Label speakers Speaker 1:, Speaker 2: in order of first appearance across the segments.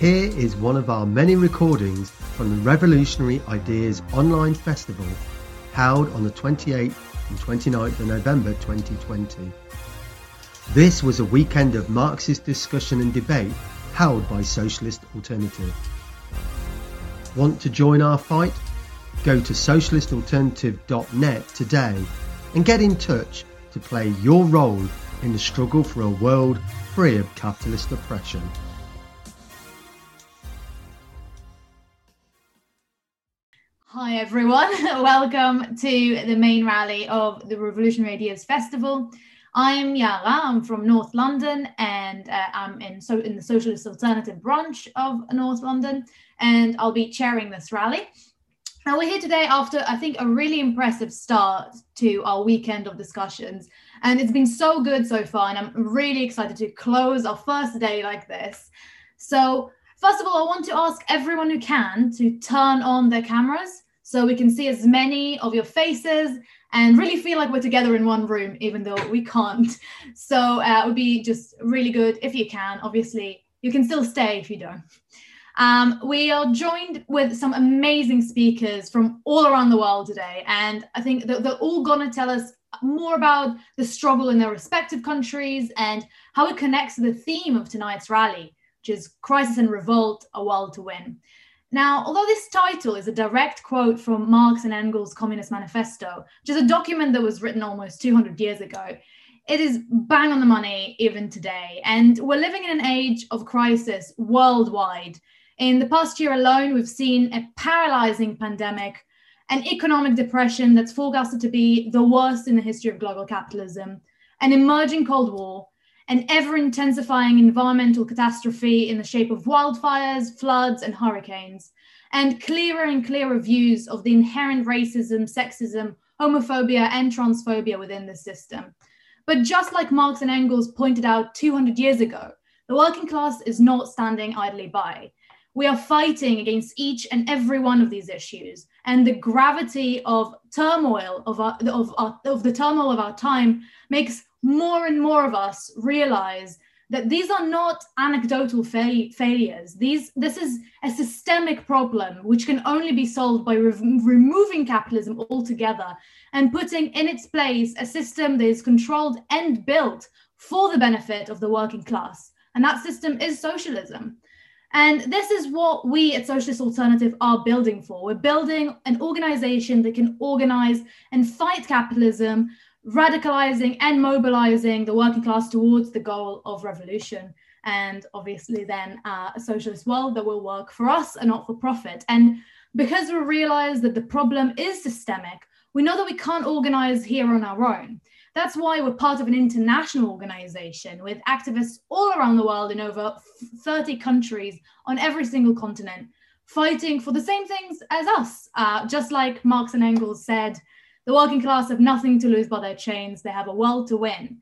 Speaker 1: Here is one of our many recordings from the Revolutionary Ideas Online Festival held on the 28th and 29th of November 2020. This was a weekend of Marxist discussion and debate held by Socialist Alternative. Want to join our fight? Go to socialistalternative.net today and get in touch to play your role in the struggle for a world free of capitalist oppression.
Speaker 2: Hi everyone, welcome to the main rally of the Revolutionary Ideas Festival. I'm Yara, I'm from North London and uh, I'm in, so, in the Socialist Alternative branch of North London and I'll be chairing this rally. Now we're here today after I think a really impressive start to our weekend of discussions and it's been so good so far and I'm really excited to close our first day like this. So first of all, I want to ask everyone who can to turn on their cameras so we can see as many of your faces and really feel like we're together in one room, even though we can't. So uh, it would be just really good if you can. Obviously, you can still stay if you don't. Um, we are joined with some amazing speakers from all around the world today, and I think that they're all going to tell us more about the struggle in their respective countries and how it connects to the theme of tonight's rally, which is Crisis and Revolt, a world to win. Now, although this title is a direct quote from Marx and Engels' Communist Manifesto, which is a document that was written almost 200 years ago, it is bang on the money even today. And we're living in an age of crisis worldwide. In the past year alone, we've seen a paralyzing pandemic, an economic depression that's forecasted to be the worst in the history of global capitalism, an emerging Cold War, an ever intensifying environmental catastrophe in the shape of wildfires, floods, and hurricanes, and clearer and clearer views of the inherent racism, sexism, homophobia, and transphobia within the system. But just like Marx and Engels pointed out 200 years ago, the working class is not standing idly by. We are fighting against each and every one of these issues, and the gravity of turmoil of, our, of, our, of the turmoil of our time makes more and more of us realize that these are not anecdotal fa- failures. These, this is a systemic problem which can only be solved by re- removing capitalism altogether and putting in its place a system that is controlled and built for the benefit of the working class. And that system is socialism. And this is what we at Socialist Alternative are building for. We're building an organization that can organize and fight capitalism radicalizing and mobilizing the working class towards the goal of revolution. And obviously then uh, a socialist world that will work for us and not for profit. And because we realize that the problem is systemic we know that we can't organize here on our own. That's why we're part of an international organization with activists all around the world in over 30 countries on every single continent fighting for the same things as us. Uh, just like marx and engels said the working class have nothing to lose by their chains, they have a world to win.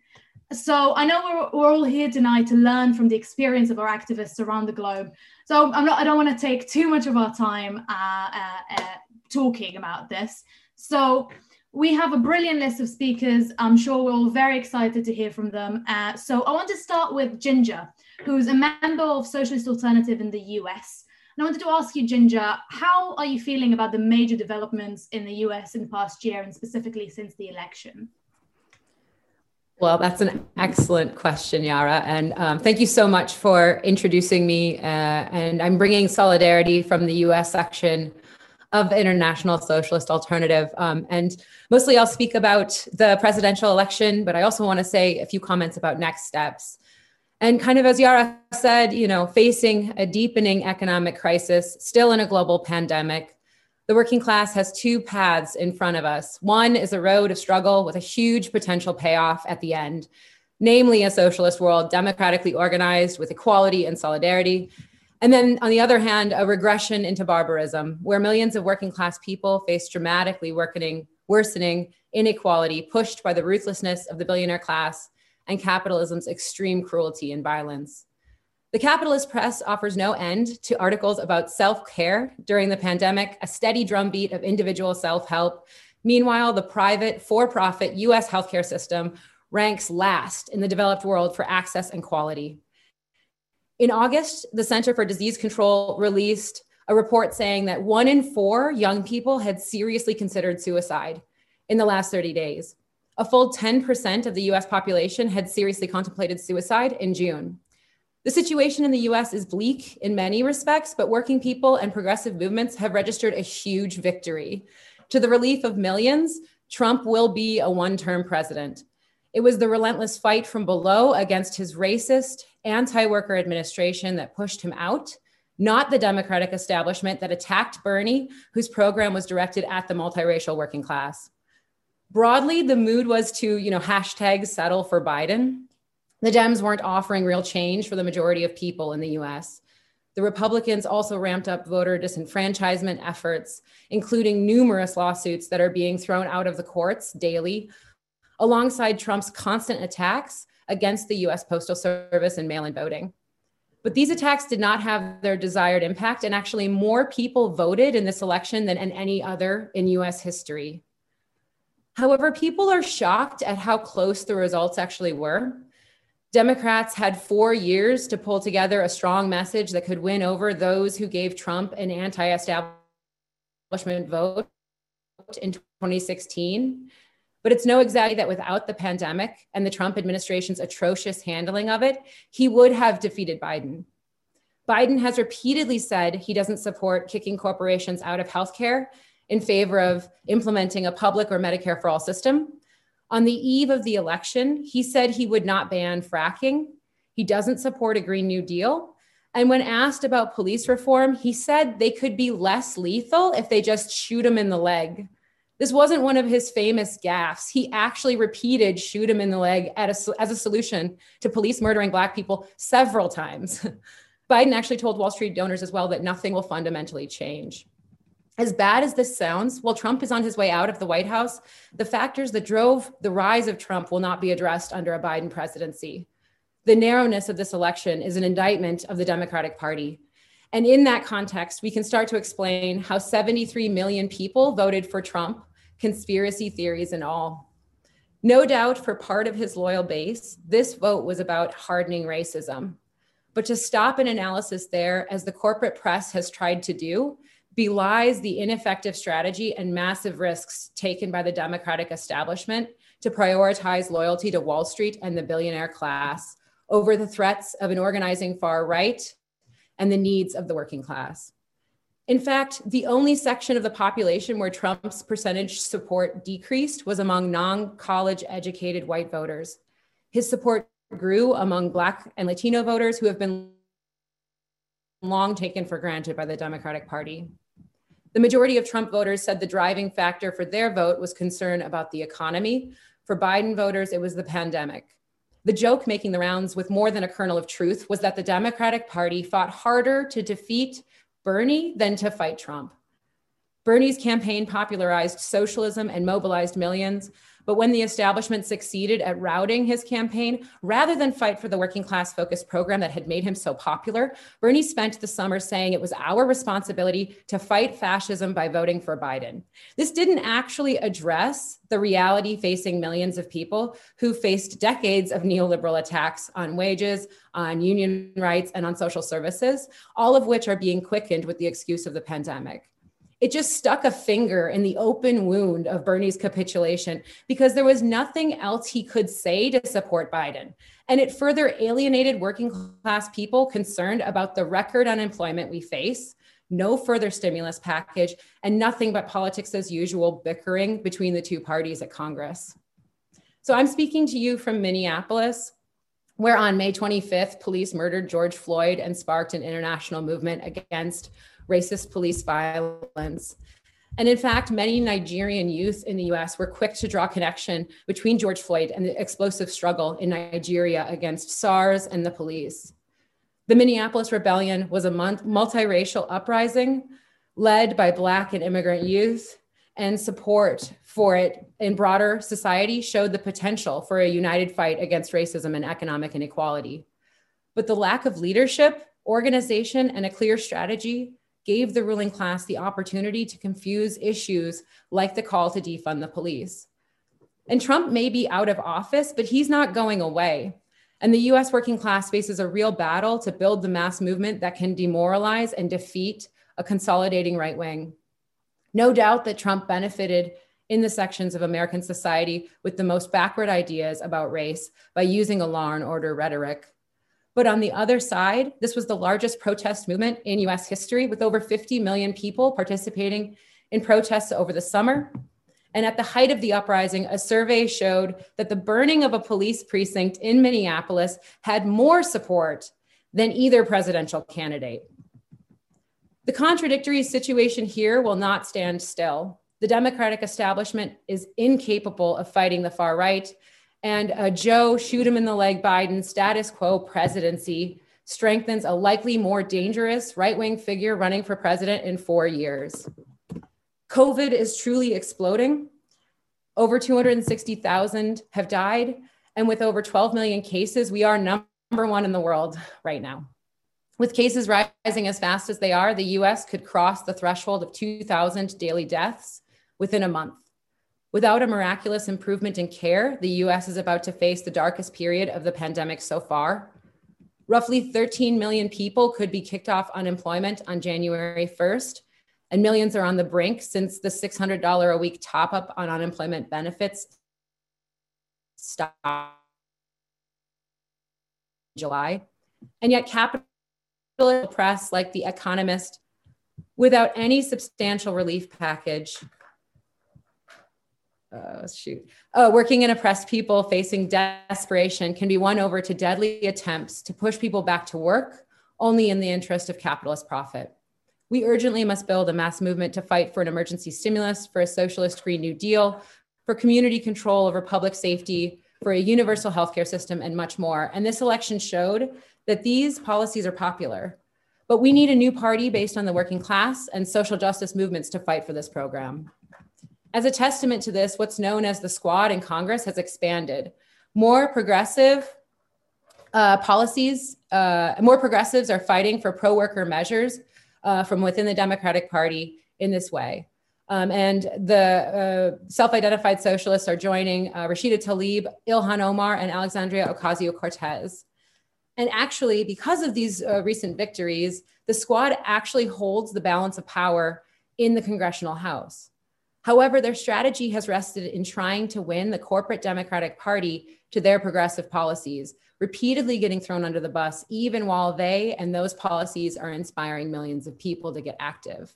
Speaker 2: So I know we're, we're all here tonight to learn from the experience of our activists around the globe. So I'm not, I don't want to take too much of our time uh, uh, uh, talking about this. So we have a brilliant list of speakers. I'm sure we're all very excited to hear from them. Uh, so I want to start with Ginger, who's a member of Socialist Alternative in the US. And I wanted to ask you, Ginger, how are you feeling about the major developments in the US in the past year and specifically since the election?
Speaker 3: Well, that's an excellent question, Yara. And um, thank you so much for introducing me. Uh, and I'm bringing solidarity from the US section of International Socialist Alternative. Um, and mostly I'll speak about the presidential election, but I also want to say a few comments about next steps. And kind of as Yara said, you know, facing a deepening economic crisis, still in a global pandemic, the working class has two paths in front of us. One is a road of struggle with a huge potential payoff at the end, namely a socialist world democratically organized with equality and solidarity. And then, on the other hand, a regression into barbarism, where millions of working class people face dramatically worsening, worsening inequality pushed by the ruthlessness of the billionaire class and capitalism's extreme cruelty and violence. The capitalist press offers no end to articles about self care during the pandemic, a steady drumbeat of individual self help. Meanwhile, the private, for profit US healthcare system ranks last in the developed world for access and quality. In August, the Center for Disease Control released a report saying that one in four young people had seriously considered suicide in the last 30 days. A full 10% of the US population had seriously contemplated suicide in June. The situation in the US is bleak in many respects, but working people and progressive movements have registered a huge victory. To the relief of millions, Trump will be a one term president. It was the relentless fight from below against his racist, anti worker administration that pushed him out, not the Democratic establishment that attacked Bernie, whose program was directed at the multiracial working class. Broadly, the mood was to, you know, hashtag settle for Biden. The Dems weren't offering real change for the majority of people in the US. The Republicans also ramped up voter disenfranchisement efforts, including numerous lawsuits that are being thrown out of the courts daily, alongside Trump's constant attacks against the US Postal Service and mail in voting. But these attacks did not have their desired impact, and actually, more people voted in this election than in any other in US history. However, people are shocked at how close the results actually were. Democrats had four years to pull together a strong message that could win over those who gave Trump an anti establishment vote in 2016. But it's no exaggeration that without the pandemic and the Trump administration's atrocious handling of it, he would have defeated Biden. Biden has repeatedly said he doesn't support kicking corporations out of healthcare in favor of implementing a public or Medicare for all system. On the eve of the election, he said he would not ban fracking. He doesn't support a Green New Deal. And when asked about police reform, he said they could be less lethal if they just shoot him in the leg. This wasn't one of his famous gaffes. He actually repeated shoot him in the leg a, as a solution to police murdering Black people several times. Biden actually told Wall Street donors as well that nothing will fundamentally change. As bad as this sounds, while Trump is on his way out of the White House, the factors that drove the rise of Trump will not be addressed under a Biden presidency. The narrowness of this election is an indictment of the Democratic Party. And in that context, we can start to explain how 73 million people voted for Trump, conspiracy theories and all. No doubt for part of his loyal base, this vote was about hardening racism. But to stop an analysis there, as the corporate press has tried to do, belies the ineffective strategy and massive risks taken by the Democratic establishment to prioritize loyalty to Wall Street and the billionaire class over the threats of an organizing far right and the needs of the working class. In fact, the only section of the population where Trump's percentage support decreased was among non college educated white voters. His support grew among Black and Latino voters who have been long taken for granted by the Democratic Party. The majority of Trump voters said the driving factor for their vote was concern about the economy. For Biden voters, it was the pandemic. The joke making the rounds with more than a kernel of truth was that the Democratic Party fought harder to defeat Bernie than to fight Trump. Bernie's campaign popularized socialism and mobilized millions, but when the establishment succeeded at routing his campaign, rather than fight for the working class focused program that had made him so popular, Bernie spent the summer saying it was our responsibility to fight fascism by voting for Biden. This didn't actually address the reality facing millions of people who faced decades of neoliberal attacks on wages, on union rights, and on social services, all of which are being quickened with the excuse of the pandemic it just stuck a finger in the open wound of Bernie's capitulation because there was nothing else he could say to support Biden. And it further alienated working class people concerned about the record unemployment we face, no further stimulus package, and nothing but politics as usual bickering between the two parties at Congress. So I'm speaking to you from Minneapolis, where on May 25th, police murdered George Floyd and sparked an international movement against racist police violence. And in fact, many Nigerian youth in the US were quick to draw connection between George Floyd and the explosive struggle in Nigeria against SARS and the police. The Minneapolis Rebellion was a multiracial uprising led by Black and immigrant youth, and support for it in broader society showed the potential for a united fight against racism and economic inequality. But the lack of leadership, organization, and a clear strategy gave the ruling class the opportunity to confuse issues like the call to defund the police. And Trump may be out of office, but he's not going away. And the US working class faces a real battle to build the mass movement that can demoralize and defeat a consolidating right wing. No doubt that Trump benefited in the sections of American society with the most backward ideas about race by using a law and order rhetoric. But on the other side, this was the largest protest movement in US history, with over 50 million people participating in protests over the summer. And at the height of the uprising, a survey showed that the burning of a police precinct in Minneapolis had more support than either presidential candidate. The contradictory situation here will not stand still. The Democratic establishment is incapable of fighting the far right, and a Joe shoot him in the leg Biden status quo presidency strengthens a likely more dangerous right wing figure running for president in four years. COVID is truly exploding. Over 260,000 have died. And with over 12 million cases, we are number one in the world right now. With cases rising as fast as they are, the US could cross the threshold of 2,000 daily deaths within a month. Without a miraculous improvement in care, the US is about to face the darkest period of the pandemic so far. Roughly 13 million people could be kicked off unemployment on January 1st, and millions are on the brink since the $600 a week top up on unemployment benefits stopped in July. And yet, capital press like The Economist, without any substantial relief package, uh, shoot, uh, working in oppressed people facing desperation can be won over to deadly attempts to push people back to work only in the interest of capitalist profit. We urgently must build a mass movement to fight for an emergency stimulus, for a socialist Green New Deal, for community control over public safety, for a universal healthcare system, and much more. And this election showed that these policies are popular. But we need a new party based on the working class and social justice movements to fight for this program. As a testament to this, what's known as the squad in Congress has expanded. More progressive uh, policies, uh, more progressives are fighting for pro worker measures uh, from within the Democratic Party in this way. Um, and the uh, self identified socialists are joining uh, Rashida Tlaib, Ilhan Omar, and Alexandria Ocasio Cortez. And actually, because of these uh, recent victories, the squad actually holds the balance of power in the congressional House. However, their strategy has rested in trying to win the corporate Democratic Party to their progressive policies, repeatedly getting thrown under the bus, even while they and those policies are inspiring millions of people to get active.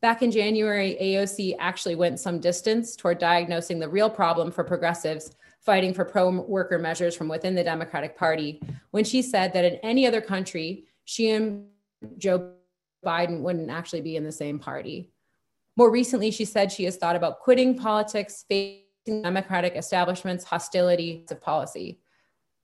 Speaker 3: Back in January, AOC actually went some distance toward diagnosing the real problem for progressives fighting for pro worker measures from within the Democratic Party when she said that in any other country, she and Joe Biden wouldn't actually be in the same party. More recently, she said she has thought about quitting politics, facing Democratic establishment's hostility to policy.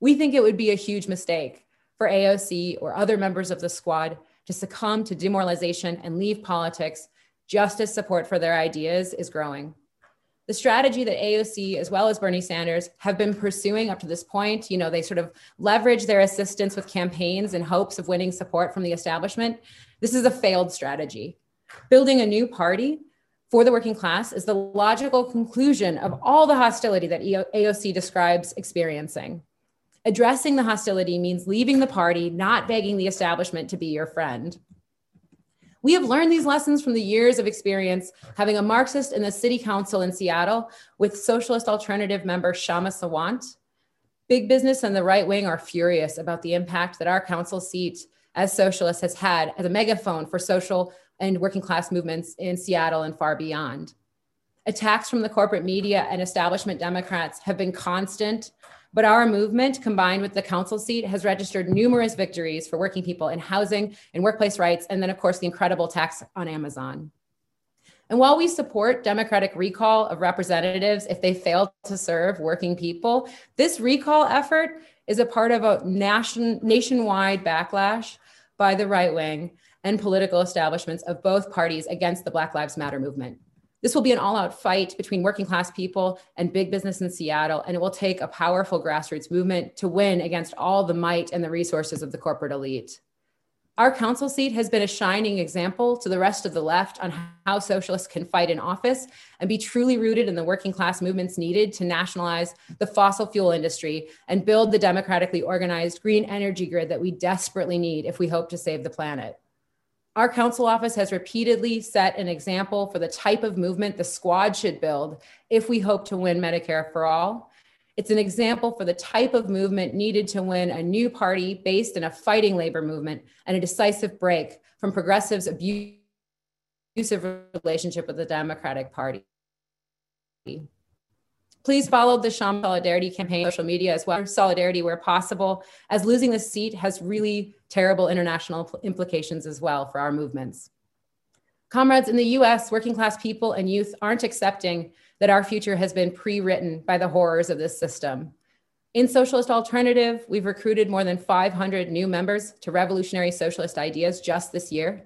Speaker 3: We think it would be a huge mistake for AOC or other members of the squad to succumb to demoralization and leave politics just as support for their ideas is growing. The strategy that AOC, as well as Bernie Sanders, have been pursuing up to this point, you know, they sort of leverage their assistance with campaigns in hopes of winning support from the establishment. This is a failed strategy. Building a new party for the working class is the logical conclusion of all the hostility that AOC describes experiencing. Addressing the hostility means leaving the party, not begging the establishment to be your friend. We have learned these lessons from the years of experience having a Marxist in the city council in Seattle with socialist alternative member Kshama Sawant. Big business and the right wing are furious about the impact that our council seat as socialists has had as a megaphone for social and working class movements in Seattle and far beyond. Attacks from the corporate media and establishment Democrats have been constant, but our movement, combined with the council seat, has registered numerous victories for working people in housing and workplace rights, and then, of course, the incredible tax on Amazon. And while we support democratic recall of representatives if they fail to serve working people, this recall effort is a part of a nation, nationwide backlash by the right wing and political establishments of both parties against the Black Lives Matter movement. This will be an all out fight between working class people and big business in Seattle, and it will take a powerful grassroots movement to win against all the might and the resources of the corporate elite. Our council seat has been a shining example to the rest of the left on how socialists can fight in office and be truly rooted in the working class movements needed to nationalize the fossil fuel industry and build the democratically organized green energy grid that we desperately need if we hope to save the planet. Our council office has repeatedly set an example for the type of movement the squad should build if we hope to win Medicare for all it's an example for the type of movement needed to win a new party based in a fighting labor movement and a decisive break from progressives' abusive relationship with the Democratic Party. Please follow the Kshama Solidarity campaign on social media as well. Solidarity where possible, as losing the seat has really terrible international implications as well for our movements. Comrades in the US, working class people and youth aren't accepting that our future has been pre written by the horrors of this system. In Socialist Alternative, we've recruited more than 500 new members to revolutionary socialist ideas just this year.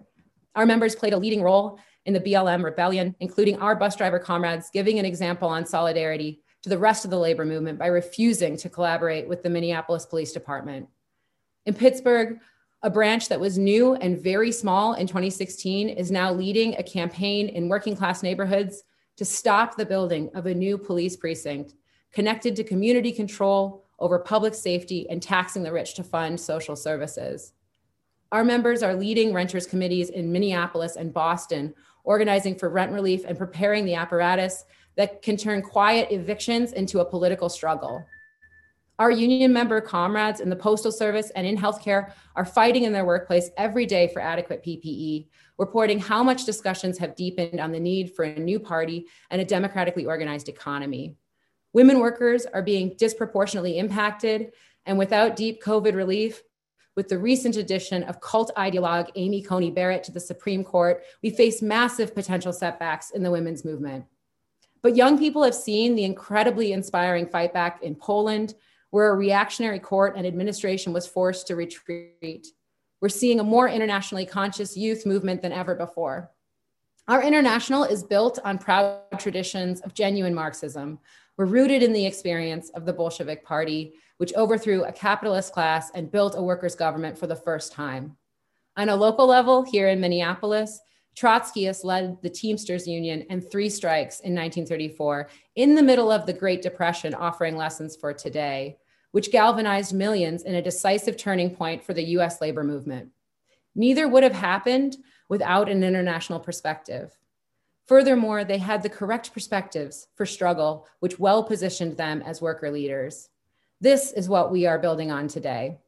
Speaker 3: Our members played a leading role in the BLM rebellion, including our bus driver comrades giving an example on solidarity to the rest of the labor movement by refusing to collaborate with the Minneapolis Police Department. In Pittsburgh, a branch that was new and very small in 2016 is now leading a campaign in working class neighborhoods to stop the building of a new police precinct connected to community control over public safety and taxing the rich to fund social services. Our members are leading renters committees in Minneapolis and Boston, organizing for rent relief and preparing the apparatus that can turn quiet evictions into a political struggle. Our union member comrades in the Postal Service and in healthcare are fighting in their workplace every day for adequate PPE, reporting how much discussions have deepened on the need for a new party and a democratically organized economy. Women workers are being disproportionately impacted, and without deep COVID relief, with the recent addition of cult ideologue Amy Coney Barrett to the Supreme Court, we face massive potential setbacks in the women's movement. But young people have seen the incredibly inspiring fight back in Poland, where a reactionary court and administration was forced to retreat. We're seeing a more internationally conscious youth movement than ever before. Our international is built on proud traditions of genuine Marxism. We're rooted in the experience of the Bolshevik Party, which overthrew a capitalist class and built a workers' government for the first time. On a local level, here in Minneapolis, Trotskyists led the Teamsters Union and three strikes in 1934 in the middle of the Great Depression, offering lessons for today which galvanized millions in a decisive turning point for the US labor movement. Neither would have happened without an international perspective. Furthermore, they had the correct perspectives for struggle, which well positioned them as worker leaders. This is what we are building on today.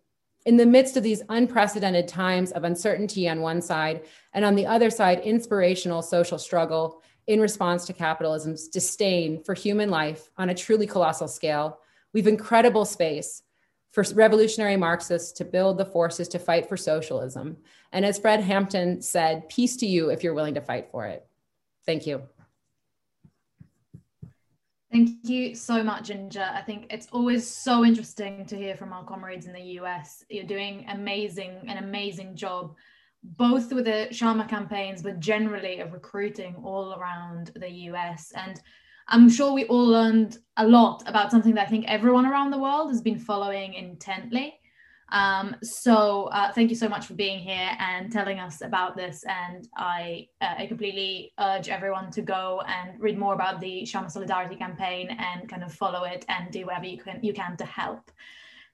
Speaker 3: In the midst of these unprecedented times of uncertainty on one side, and on the other side, inspirational social struggle in response to capitalism's disdain for human life on a truly colossal scale, We've incredible space for revolutionary Marxists to build the forces to fight for socialism. And as Fred Hampton said, peace to you if you're willing to fight for it. Thank you.
Speaker 2: Thank you so much, Ginger. I think it's always so interesting to hear from our comrades in the US. You're doing amazing, an amazing job, both with the Kshama campaigns, but generally of recruiting all around the US. And I'm sure we all learned a lot about something that I think everyone around the world has been following intently. Um, so uh, thank you so much for being here and telling us about this. And I, uh, I completely urge everyone to go and read more about the Kshama Solidarity campaign and kind of follow it and do whatever you can you can to help.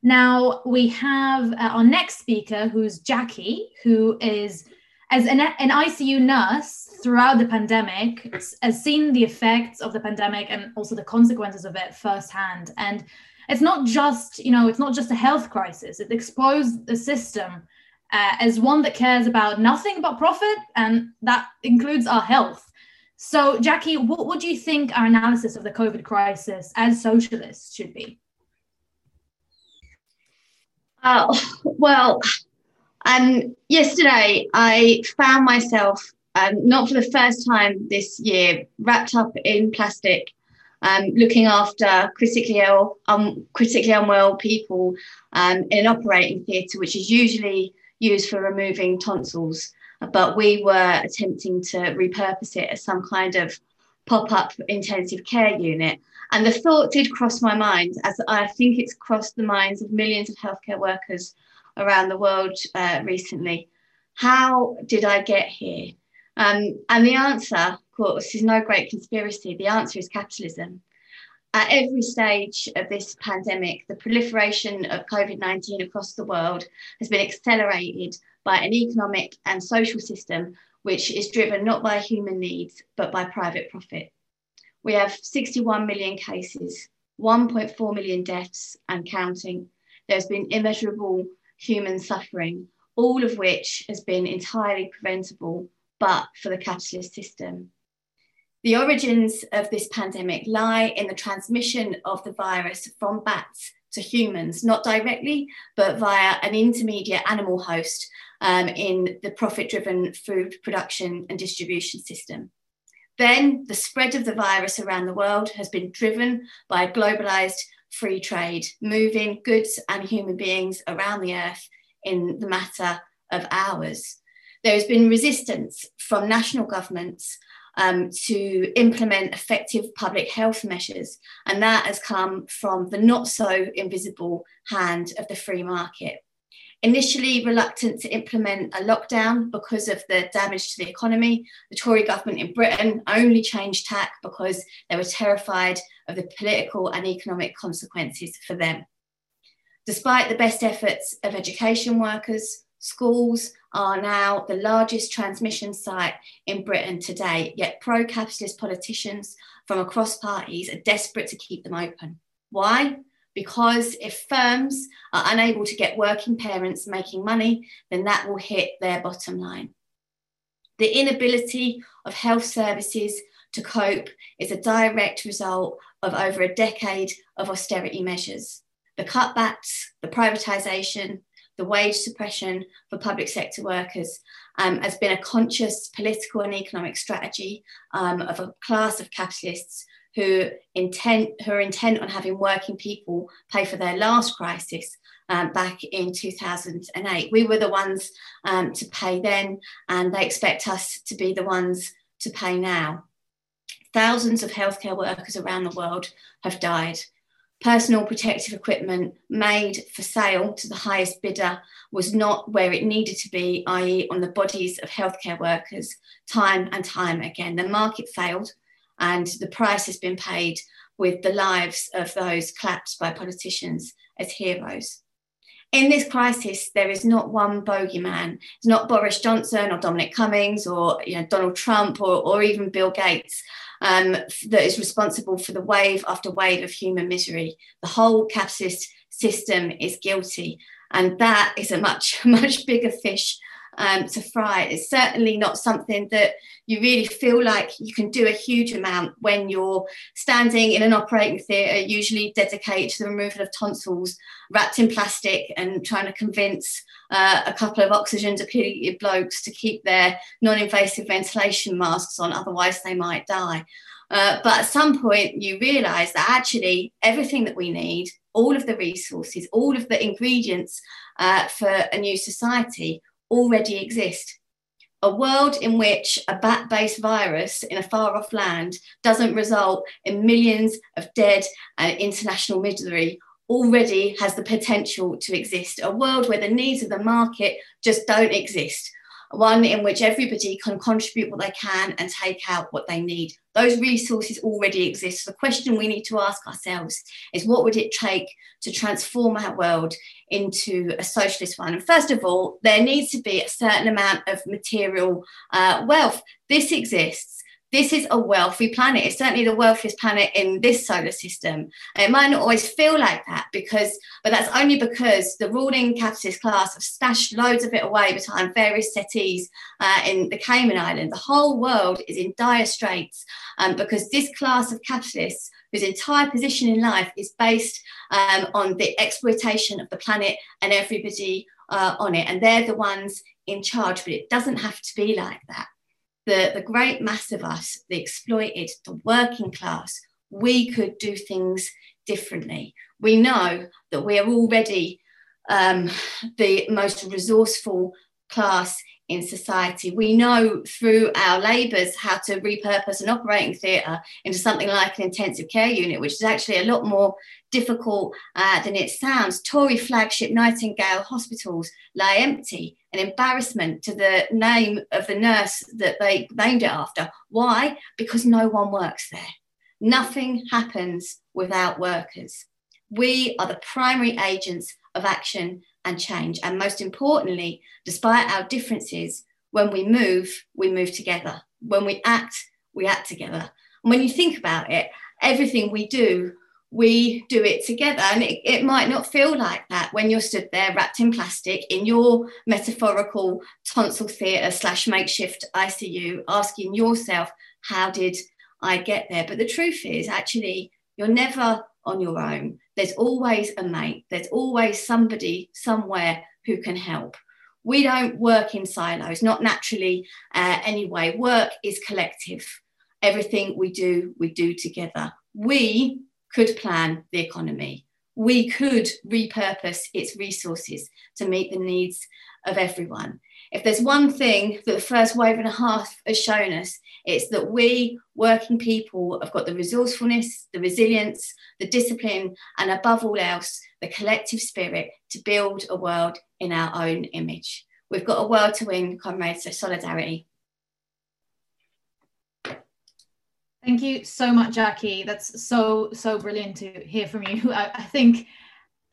Speaker 2: Now we have uh, our next speaker, who's Jackie, who is as an, an ICU nurse throughout the pandemic, has seen the effects of the pandemic and also the consequences of it firsthand. And it's not just, you know, it's not just a health crisis. It exposed the system uh, as one that cares about nothing but profit, and that includes our health. So, Jackie, what, would you think our analysis of the COVID crisis as socialists should be?
Speaker 4: Oh, well, um, yesterday, I found myself, um, not for the first time this year, wrapped up in plastic, um, looking after critically ill, um, critically unwell people um, in an operating theatre, which is usually used for removing tonsils. But we were attempting to repurpose it as some kind of pop up intensive care unit. And the thought did cross my mind, as I think it's crossed the minds of millions of healthcare workers around the world uh, recently How did I get here? Um, and the answer, course, is no great conspiracy. The answer is capitalism. At every stage of this pandemic, the proliferation of COVID 19 across the world has been accelerated by an economic and social system which is driven not by human needs, but by private profit. We have 61 million cases, 1.4 million deaths and counting. There's been immeasurable human suffering, all of which has been entirely preventable but for the capitalist system. The origins of this pandemic lie in the transmission of the virus from bats to humans, not directly, but via an intermediate animal host um, in the profit driven food production and distribution system. Then the spread of the virus around the world has been driven by globalized free trade, moving goods and human beings around the earth in the matter of hours. There has been resistance from national governments um, to implement effective public health measures, and that has come from the not so invisible hand of the free market initially reluctant to implement a lockdown because of the damage to the economy. The Tory government in Britain only changed tack because they were terrified of the political and economic consequences for them. Despite the best efforts of education workers, schools are now the largest transmission site in Britain today, yet pro capitalist politicians from across parties are desperate to keep them open. Why? because if firms are unable to get working parents making money, then that will hit their bottom line. The inability of health services to cope is a direct result of over a decade of austerity measures. The cutbacks, the privatisation, the wage suppression for public sector workers um, has been a conscious political and economic strategy um, of a class of capitalists who intent who are intent on having working people pay for their last crisis um, back in 2008. We were the ones um, to pay then, and they expect us to be the ones to pay now. Thousands of healthcare workers around the world have died. Personal protective equipment made for sale to the highest bidder was not where it needed to be, i.e., on the bodies of healthcare workers, time and time again. The market failed and the price has been paid with the lives of those clapped by politicians as heroes. In this crisis, there is not one bogeyman. It's not Boris Johnson or Dominic Cummings or you know, Donald Trump or, or even Bill Gates um, that is responsible for the wave after wave of human misery. The whole capitalist system is guilty. And that is a much, much bigger fish um, to fry. It's certainly not something that you really feel like you can do a huge amount when you're standing in an operating theatre, usually dedicated to the removal of tonsils, wrapped in plastic, and trying to convince uh, a couple of oxygen depleted blokes to keep their non invasive ventilation masks on, otherwise, they might die. Uh, but at some point, you realize that actually everything that we need, all of the resources, all of the ingredients uh, for a new society already exist. A world in which a bat based virus in a far off land doesn't result in millions of dead and international misery already has the potential to exist. A world where the needs of the market just don't exist one in which everybody can contribute what they can and take out what they need. Those resources already exist. The question we need to ask ourselves is what would it take to transform our world into a socialist one? And first of all, there needs to be a certain amount of material uh, wealth. This exists this is a wealthy planet. It's certainly the wealthiest planet in this solar system. And it might not always feel like that because, but that's only because the ruling capitalist class have stashed loads of it away behind various settees uh, in the Cayman Islands. The whole world is in dire straits um, because this class of capitalists whose entire position in life is based um, on the exploitation of the planet and everybody uh, on it. And they're the ones in charge, but it doesn't have to be like that the, the great mass of us, the exploited, the working class, we could do things differently. We know that we are already um, the most resourceful class in society. We know through our labours how to repurpose an operating theatre into something like an intensive care unit, which is actually a lot more difficult uh, than it sounds. Tory flagship Nightingale hospitals lie empty, an embarrassment to the name of the nurse that they named it after. Why? Because no one works there. Nothing happens without workers. We are the primary agents of action and change. And most importantly, despite our differences, when we move, we move together. When we act, we act together. And when you think about it, everything we do, we do it together. And it, it might not feel like that when you're stood there wrapped in plastic in your metaphorical tonsil theatre slash makeshift ICU, asking yourself, how did I get there? But the truth is, actually, you're never on your own. There's always a mate, there's always somebody somewhere who can help. We don't work in silos, not naturally uh, anyway. Work is collective. Everything we do, we do together. We could plan the economy. We could repurpose its resources to meet the needs of everyone. If there's one thing that the first wave and a half has shown us, it's that we working people have got the resourcefulness, the resilience, the discipline, and above all else, the collective spirit to build a world in our own image. We've got a world to win, comrades, so solidarity.
Speaker 2: Thank you so much, Jackie. That's so, so brilliant to hear from you. I, I think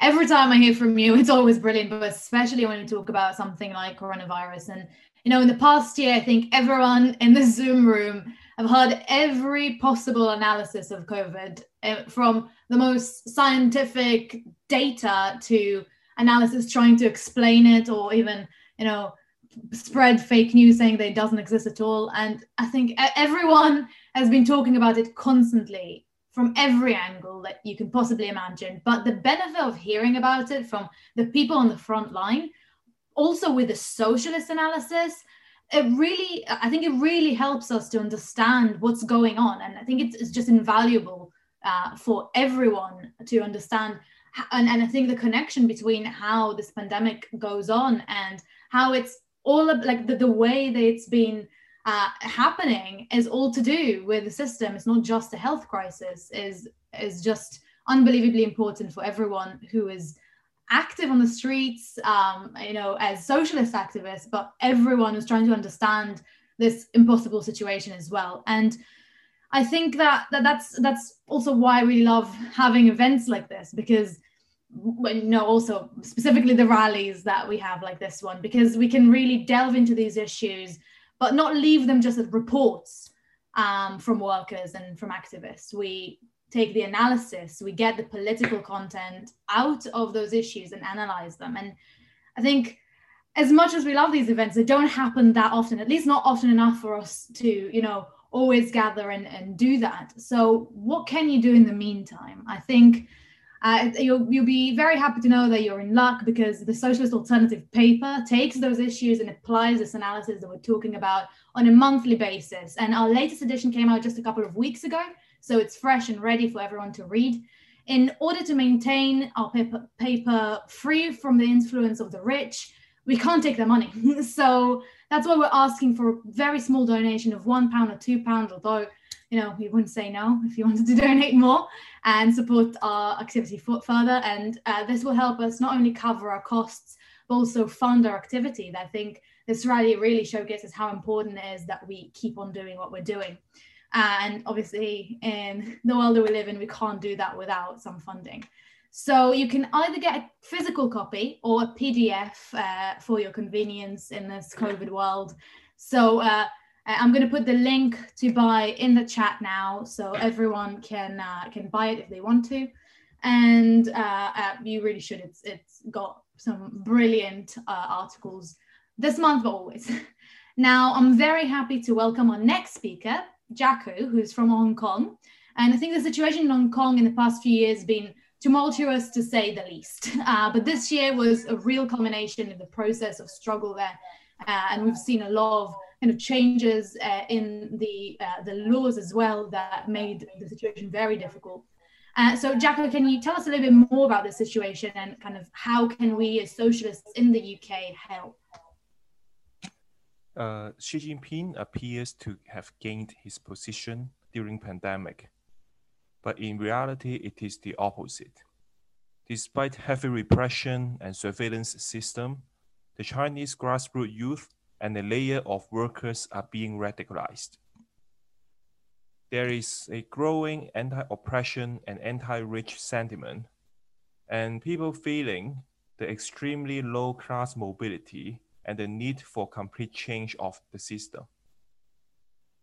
Speaker 2: every time I hear from you, it's always brilliant, but especially when you talk about something like coronavirus. And, you know, in the past year, I think everyone in the Zoom room have heard every possible analysis of COVID uh, from the most scientific data to analysis trying to explain it or even, you know, spread fake news saying that it doesn't exist at all. And I think everyone has been talking about it constantly from every angle that you can possibly imagine. But the benefit of hearing about it from the people on the front line, also with the socialist analysis, it really, I think it really helps us to understand what's going on. And I think it's, it's just invaluable uh, for everyone to understand. And, and I think the connection between how this pandemic goes on and how it's all of, like the, the way that it's been uh, happening is all to do with the system. It's not just a health crisis. is is just unbelievably important for everyone who is active on the streets, um, you know, as socialist activists, but everyone who's trying to understand this impossible situation as well. And I think that, that that's that's also why we love having events like this because you know also specifically the rallies that we have like this one because we can really delve into these issues but not leave them just as reports um, from workers and from activists. We take the analysis, we get the political content out of those issues and analyze them. And I think as much as we love these events, they don't happen that often, at least not often enough for us to, you know, always gather and, and do that. So what can you do in the meantime? I think uh, you'll, you'll be very happy to know that you're in luck because the Socialist Alternative paper takes those issues and applies this analysis that we're talking about on a monthly basis. And our latest edition came out just a couple of weeks ago, so it's fresh and ready for everyone to read. In order to maintain our paper, paper free from the influence of the rich, we can't take their money. so that's why we're asking for a very small donation of one pound or two pounds, although you know, we wouldn't say no if you wanted to donate more and support our activity further. And uh, this will help us not only cover our costs, but also fund our activity. I think this rally really showcases how important it is that we keep on doing what we're doing. And obviously, in the world that we live in, we can't do that without some funding. So you can either get a physical copy or a PDF uh, for your convenience in this COVID world. So uh, I'm going to put the link to buy in the chat now, so everyone can uh, can buy it if they want to. And uh, uh you really should. It's it's got some brilliant uh, articles this month, but always. now I'm very happy to welcome our next speaker, Jaco, who's from Hong Kong. And I think the situation in Hong Kong in the past few years has been tumultuous to say the least. Uh, but this year was a real culmination in the process of struggle there. and we've seen a lot of kind of changes uh, in the uh, the laws as well that made the situation very difficult. Uh, so, Jaco, can you tell us a little bit more about this situation and kind of how can we as socialists in the UK help?
Speaker 5: uh, Xi Jinping appears to have gained his position during pandemic, but in reality, it is the opposite. Despite heavy repression and surveillance system, the Chinese grassroots youth and a layer of workers are being radicalized. There is a growing anti-oppression and anti-rich sentiment, and people feeling the extremely low class mobility and the need for complete change of the system.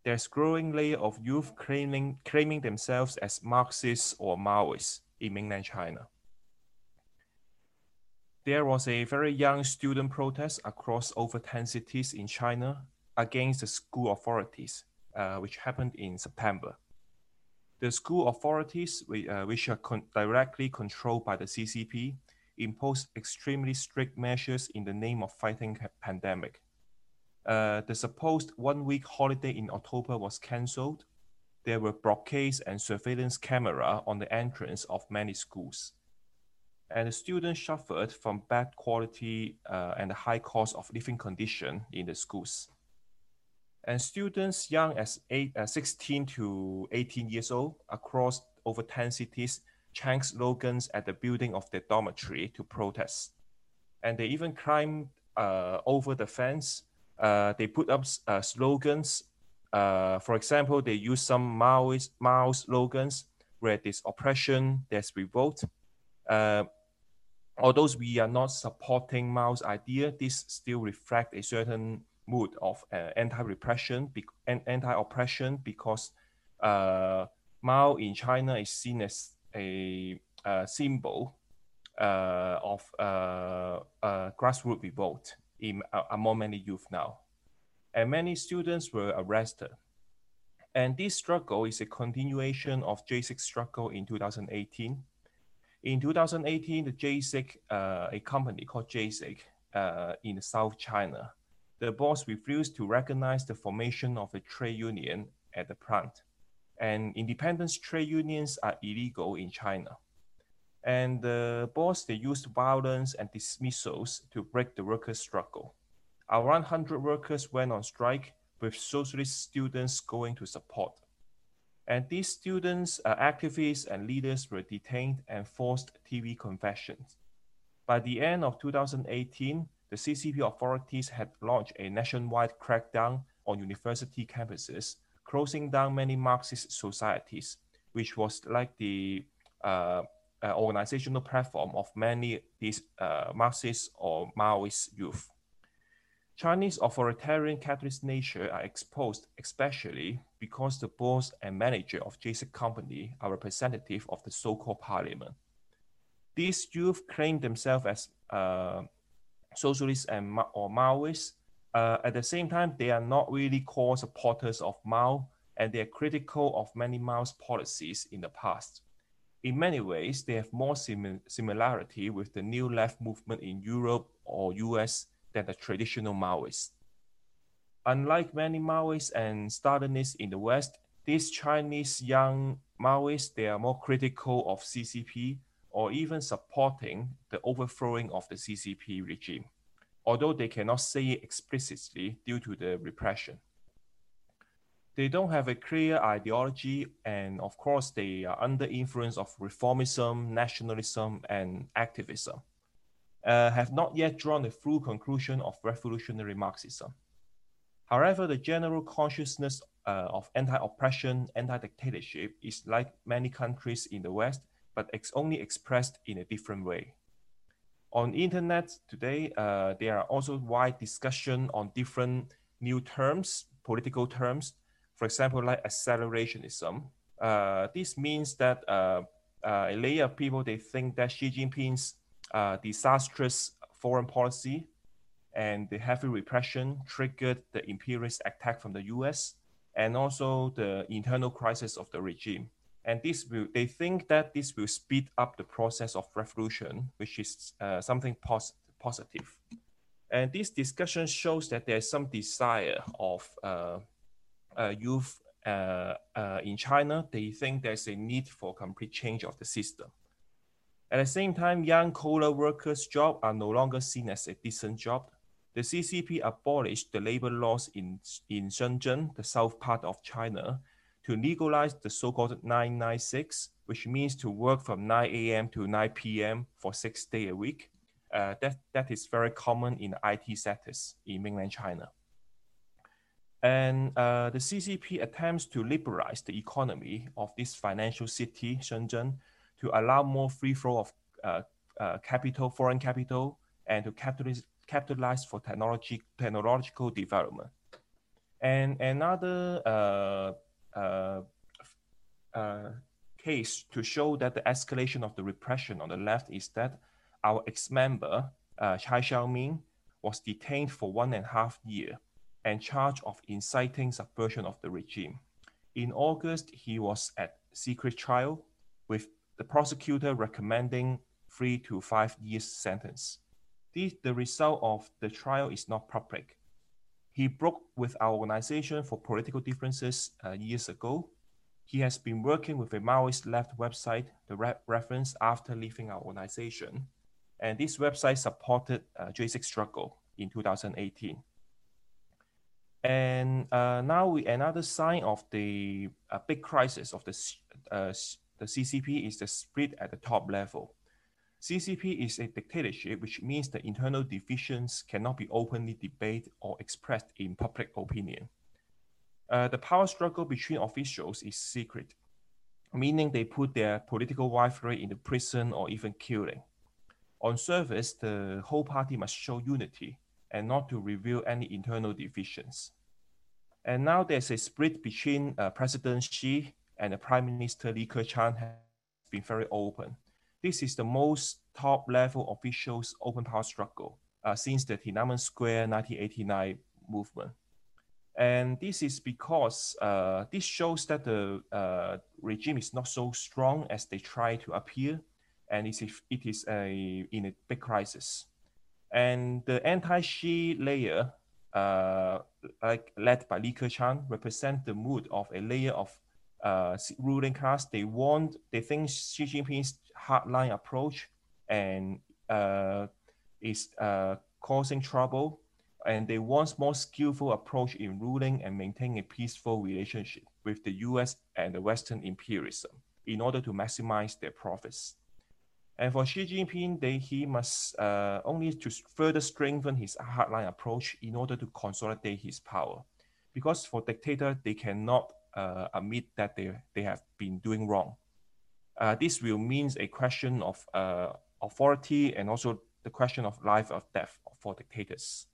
Speaker 5: There's growing layer of youth claiming, claiming themselves as Marxists or Maoists in mainland China. There was a very young student protest across over 10 cities in China against the school authorities, uh, which happened in September. The school authorities, uh, which are con directly controlled by the CCP, imposed extremely strict measures in the name of fighting pandemic. Uh, the supposed one-week holiday in October was cancelled. There were blockades and surveillance camera on the entrance of many schools. And the students suffered from bad quality uh, and high cost of living condition in the schools. And students young as eight, uh, 16 to 18 years old across over 10 cities chant slogans at the building of the dormitory to protest. And they even climbed uh, over the fence. Uh, they put up uh, slogans. Uh, for example, they use some Maoist Mao slogans where there's oppression, there's revolt. Uh, although we are not supporting Mao's idea, this still reflects a certain mood of uh, anti-repression and anti-oppression because Mao in China is seen as a, a symbol uh, of uh, grassroots revolt in, uh, among many youth now. And many students were arrested. And this struggle is a continuation of Jasic struggle in 2018. In 2018, the Jasic, uh, a company called Jasic uh, in South China, the boss refused to recognize the formation of a trade union at the plant and independent trade unions are illegal in China. And the boss, they used violence and dismissals to break the workers' struggle. Around 100 workers went on strike with socialist students going to support. And these students, uh, activists, and leaders were detained and forced TV confessions. By the end of 2018, the CCP authorities had launched a nationwide crackdown on university campuses closing down many Marxist societies, which was like the uh, uh, organizational platform of many these uh, Marxist or Maoist youth. Chinese authoritarian capitalist nature are exposed especially because the boss and manager of Jasic company are representative of the so-called parliament. These youth claim themselves as uh, socialists and or Maoists, uh, at the same time, they are not really core supporters of Mao, and they are critical of many Mao's policies in the past. In many ways, they have more sim similarity with the new left movement in Europe or US than the traditional Maoists. Unlike many Maoists and Stalinists in the West, these Chinese young Maoists, they are more critical of CCP or even supporting the overthrowing of the CCP regime although they cannot say it explicitly due to the repression. They don't have a clear ideology, and of course, they are under influence of reformism, nationalism, and activism. Uh, have not yet drawn the full conclusion of revolutionary Marxism. However, the general consciousness uh, of anti-oppression, anti-dictatorship is like many countries in the West, but it's only expressed in a different way. On internet today, uh, there are also wide discussion on different new terms, political terms. For example, like accelerationism. Uh, this means that uh, uh a layer of people they think that Xi Jinping's uh, disastrous foreign policy and the heavy repression triggered the imperialist attack from the U.S. and also the internal crisis of the regime. And this will they think that this will speed up the process of revolution which is uh, something pos- positive. And this discussion shows that there's some desire of uh, uh, youth uh, uh, in china. They think there's a need for complete change of the system at the same time young collar workers jobs are no longer seen as a decent job the CCP abolished the labor laws in, in Shenzhen, the south part of China, to legalize the so-called 996, which means to work from 9 a.m. to 9 p.m. for six days a week. Uh, that, that is very common in IT sectors in mainland China. And uh, the CCP attempts to liberalize the economy of this financial city, Shenzhen, to allow more free flow of uh, uh capital, foreign capital, and to capitalize, capitalize for technology, technological development. And another uh, uh, uh, case to show that the escalation of the repression on the left is that our ex-member, uh, Chai Xiaoming, was detained for one and a half year and charged of inciting subversion of the regime. In August, he was at secret trial with the prosecutor recommending three to five years sentence. This, the result of the trial is not public. He broke with our organization for political differences uh, years ago. He has been working with a Maoist left website, the re reference after leaving our organization. And this website supported uh, Jasic struggle in 2018. And uh, now we, another sign of the uh, big crisis of the, uh, the CCP is the split at the top level. CCP is a dictatorship, which means the internal divisions cannot be openly debated or expressed in public opinion. Uh, the power struggle between officials is secret, meaning they put their political rivalry in the prison or even killing. On surface, the whole party must show unity and not to reveal any internal divisions. And now there's a split between uh, President Xi and the Prime Minister Li Keqiang has been very open. This is the most top level officials open power struggle uh, since the Tiananmen Square 1989 movement. And this is because uh, this shows that the uh, regime is not so strong as they try to appear, and it is, it is a, in a big crisis. And the anti-Xi layer, uh, like led by Li Keqiang, represent the mood of a layer of uh, ruling class. They want, they think Xi Jinping's hardline approach and uh, is uh, causing trouble. And they want more skillful approach in ruling and maintaining a peaceful relationship with the US and the Western imperialism in order to maximize their profits. And for Xi Jinping, they, he must uh, only to further strengthen his hardline approach in order to consolidate his power. Because for dictator, they cannot uh, admit that they, they have been doing wrong. Uh, this will means a question of uh, authority and also the question of life or death for dictators.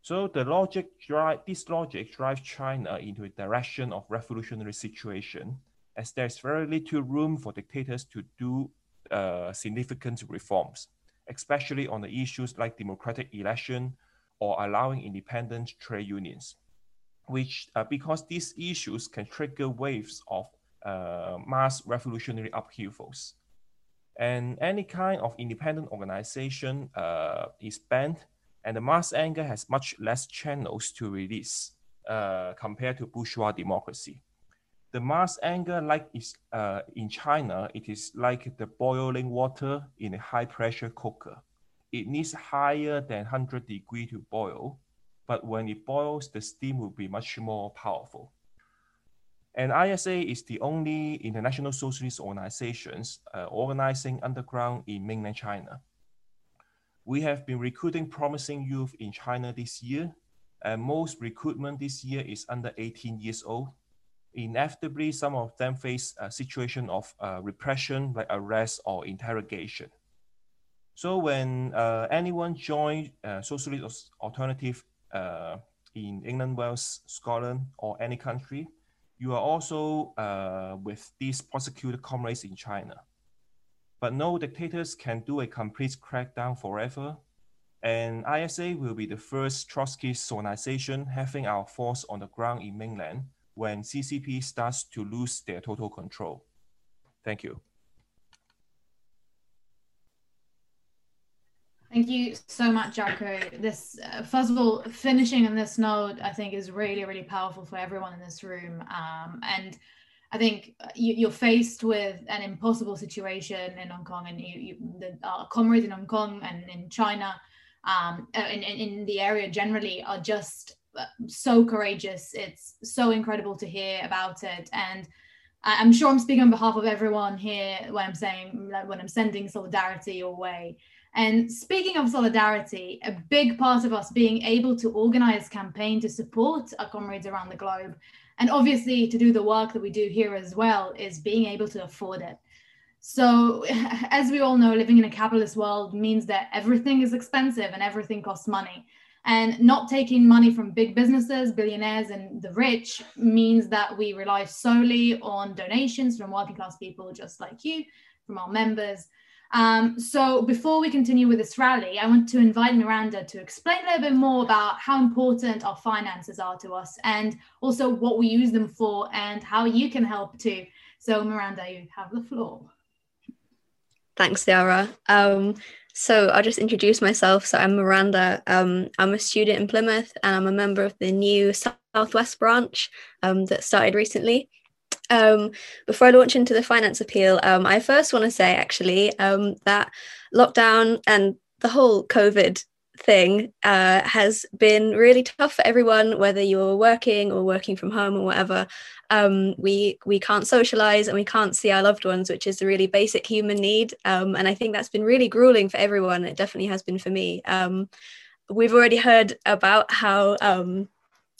Speaker 5: So the logic drive this logic drives China into a direction of revolutionary situation, as there's very little room for dictators to do uh, significant reforms, especially on the issues like democratic election or allowing independent trade unions, which uh, because these issues can trigger waves of uh, mass revolutionary upheavals. And any kind of independent organization uh, is banned, and the mass anger has much less channels to release compared to bourgeois democracy. The mass anger, like is uh, in China, it is like the boiling water in a high pressure cooker. It needs higher than 100 degree to boil, but when it boils, the steam will be much more powerful. And ISA is the only international socialist organizations uh, organizing underground in mainland China. We have been recruiting promising youth in China this year, and most recruitment this year is under 18 years old. Inevitably, some of them face a situation of uh, repression like arrest or interrogation. So when uh, anyone joins uh, socialist alternative uh, in England, Wales, Scotland, or any country, you are also uh, with these prosecuted comrades in China. But no dictators can do a complete crackdown forever. And ISA will be the first Trotskyist organization having our force on the ground in mainland when CCP starts to lose their total control. Thank you.
Speaker 2: Thank you so much, Jacco. This, uh, first of all, finishing on this note, I think is really, really powerful for everyone in this room. Um, and I think you, are faced with an impossible situation in Hong Kong, and you, you the uh, comrades in Hong Kong and in China um, in, in the area generally are just uh, so courageous. It's so incredible to hear about it. And I'm sure I'm speaking on behalf of everyone here when I'm saying, when I'm sending solidarity your way. And speaking of solidarity, a big part of us being able to organize campaign to support our comrades around the globe, and obviously to do the work that we do here as well, is being able to afford it. So, as we all know, living in a capitalist world means that everything is expensive and everything costs money. And not taking money from big businesses, billionaires, and the rich means that we rely solely on donations from working class people just like you, from our members. Um, so before we continue with this rally, I want to invite Miranda to explain a little bit more about how important our finances are to us and also what we use them for and how you can help too. So Miranda, you have the floor.
Speaker 6: Thanks, Yara. Um, so I'll just introduce myself. So I'm Miranda. Um, I'm a student in Plymouth and I'm a member of the new Southwest branch um, that started recently. Um, before I launch into the finance appeal, um, I first want to say actually um, that lockdown and the whole COVID thing uh, has been really tough for everyone, whether you're working or working from home or whatever. Um, we we can't socialize and we can't see our loved ones, which is a really basic human need. Um, and I think that's been really grueling for everyone. It definitely has been for me. Um, we've already heard about how um,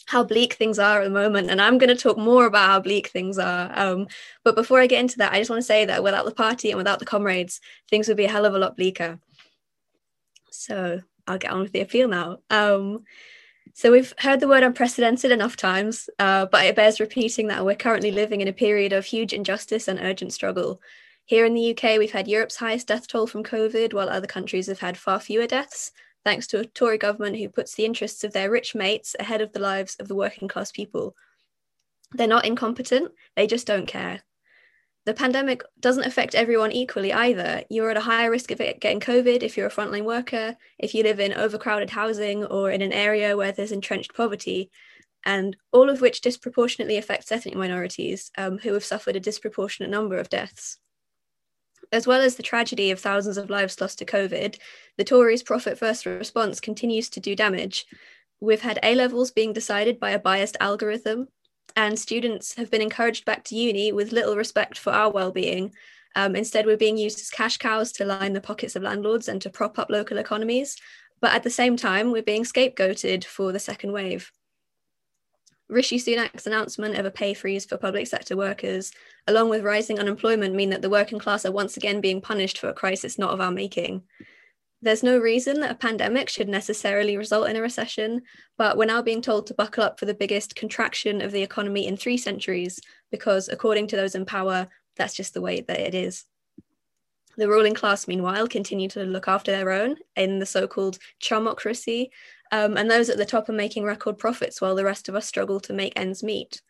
Speaker 6: how bleak things are at the moment and i'm going to talk more about how bleak things are. Um, but before i get into that i just want to say that without the party and without the comrades things would be a hell of a lot bleaker. So i'll get on with the appeal now. Um, so we've heard the word unprecedented enough times uh, but it bears repeating that we're currently living in a period of huge injustice and urgent struggle. Here in the uk we've had europe's highest death toll from covid while other countries have had far fewer deaths thanks to a Tory government who puts the interests of their rich mates ahead of the lives of the working class people. They're not incompetent, they just don't care. The pandemic doesn't affect everyone equally either. You're at a higher risk of getting COVID if you're a frontline worker, if you live in overcrowded housing or in an area where there's entrenched poverty, and all of which disproportionately affects ethnic minorities um, who have suffered a disproportionate number of deaths. As well as the tragedy of thousands of lives lost to COVID, the Tories' profit first response continues to do damage. We've had A levels being decided by a biased algorithm, and students have been encouraged back to uni with little respect for our well-being. Um, instead, we're being used as cash cows to line the pockets of landlords and to prop up local economies. But at the same time, we're being scapegoated for the second wave. Rishi Sunak's announcement of a pay freeze for public sector workers, along with rising unemployment, mean that the working class are once again being punished for a crisis not of our making. There's no reason that a pandemic should necessarily result in a recession, but we're now being told to buckle up for the biggest contraction of the economy in three centuries, because according to those in power, that's just the way that it is. The ruling class, meanwhile, continue to look after their own in the so called chumocracy, um, and those at the top are making record profits while the rest of us struggle to make ends meet.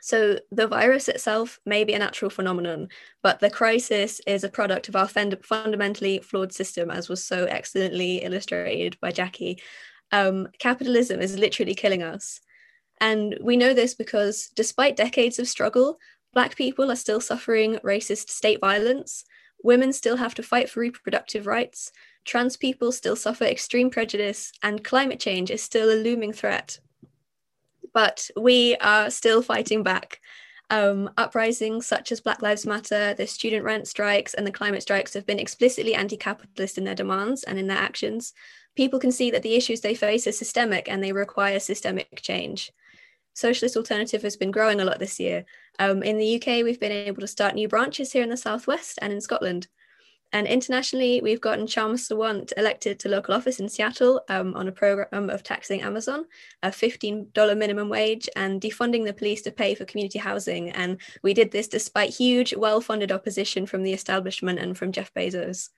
Speaker 6: So the virus itself may be a natural phenomenon, but the crisis is a product of our fund- fundamentally flawed system, as was so excellently illustrated by Jackie. Um, capitalism is literally killing us. And we know this because despite decades of struggle, Black people are still suffering racist state violence, women still have to fight for reproductive rights, trans people still suffer extreme prejudice, and climate change is still a looming threat. But we are still fighting back. Um, uprisings such as Black Lives Matter, the student rent strikes, and the climate strikes have been explicitly anti capitalist in their demands and in their actions. People can see that the issues they face are systemic and they require systemic change. Socialist Alternative has been growing a lot this year. Um, in the UK, we've been able to start new branches here in the Southwest and in Scotland. And internationally, we've gotten Kshama Sawant elected to local office in Seattle um, on a program of taxing Amazon, a $15 minimum wage, and defunding the police to pay for community housing. And we did this despite huge, well funded opposition from the establishment and from Jeff Bezos.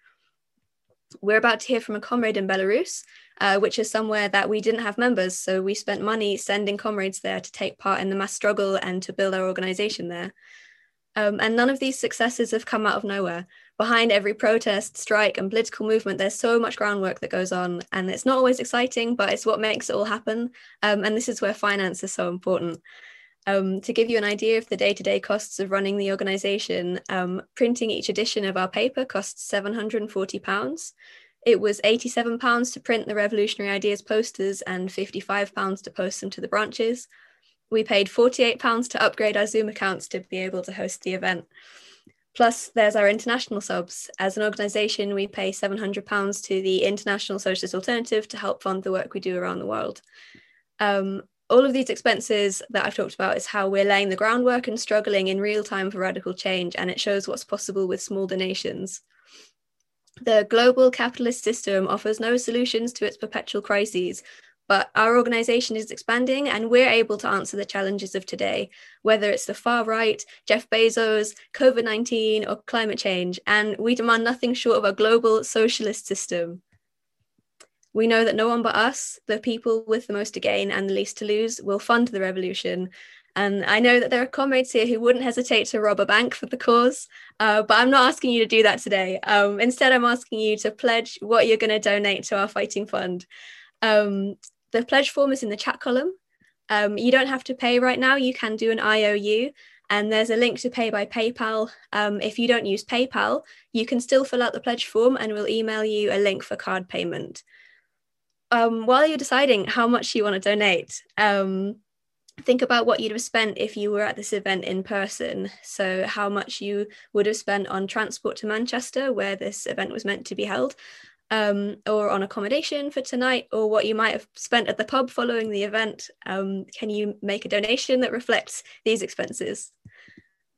Speaker 6: We're about to hear from a comrade in Belarus, uh, which is somewhere that we didn't have members. So we spent money sending comrades there to take part in the mass struggle and to build our organization there. Um, and none of these successes have come out of nowhere behind every protest, strike, and political movement, there's so much groundwork that goes on. And it's not always exciting, but it's what makes it all happen. Um, and this is where finance is so important. Um, to give you an idea of the day to day costs of running the organisation, um, printing each edition of our paper costs £740. It was £87 to print the Revolutionary Ideas posters and £55 to post them to the branches. We paid £48 to upgrade our Zoom accounts to be able to host the event. Plus, there's our international subs. As an organisation, we pay £700 to the International Socialist Alternative to help fund the work we do around the world. Um, all of these expenses that I've talked about is how we're laying the groundwork and struggling in real time for radical change, and it shows what's possible with small donations. The global capitalist system offers no solutions to its perpetual crises, but our organization is expanding and we're able to answer the challenges of today, whether it's the far right, Jeff Bezos, COVID 19, or climate change. And we demand nothing short of a global socialist system. We know that no one but us, the people with the most to gain and the least to lose, will fund the revolution. And I know that there are comrades here who wouldn't hesitate to rob a bank for the cause, uh, but I'm not asking you to do that today. Um, instead, I'm asking you to pledge what you're going to donate to our fighting fund. Um, the pledge form is in the chat column. Um, you don't have to pay right now, you can do an IOU. And there's a link to pay by PayPal. Um, if you don't use PayPal, you can still fill out the pledge form and we'll email you a link for card payment. Um, while you're deciding how much you want to donate, um, think about what you'd have spent if you were at this event in person. So, how much you would have spent on transport to Manchester, where this event was meant to be held, um, or on accommodation for tonight, or what you might have spent at the pub following the event. Um, can you make a donation that reflects these expenses?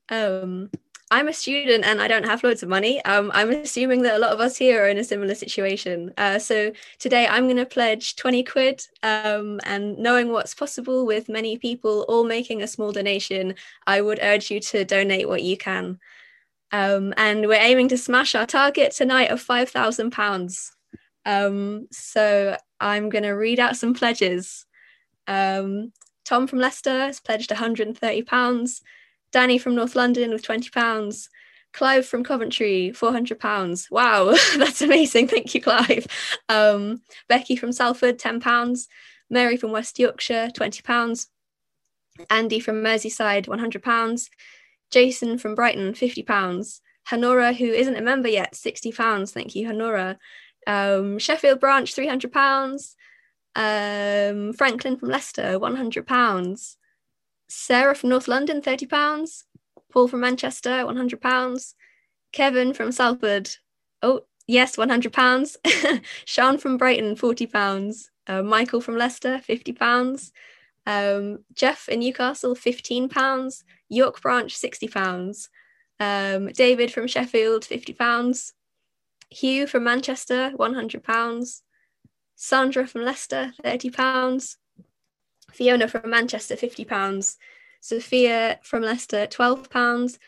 Speaker 6: Um, I'm a student and I don't have loads of money. Um, I'm assuming that a lot of us here are in a similar situation. Uh, so today I'm going to pledge 20 quid um, and knowing what's possible with many people all making a small donation, I would urge you to donate what you can. Um, and we're aiming to smash our target tonight of £5,000. Um, so I'm going to read out some pledges. Um, Tom from Leicester has pledged £130. Danny from North London with £20. Clive from Coventry, £400. Wow, that's amazing. Thank you, Clive. Um, Becky from Salford, £10. Mary from West Yorkshire, £20. Andy from Merseyside, £100. Jason from Brighton, £50. Hanora, who isn't a member yet, £60. Thank you, Hanora. Um, Sheffield branch, £300. Um, Franklin from Leicester, £100. Sarah from North London, £30. Paul from Manchester, £100. Kevin from Salford, oh, yes, £100. Sean from Brighton, £40. Uh, Michael from Leicester, £50. Um, Jeff in Newcastle, £15. York branch, £60. Um, David from Sheffield, £50. Hugh from Manchester, £100. Sandra from Leicester, £30. Fiona from Manchester, £50. Sophia from Leicester, £12.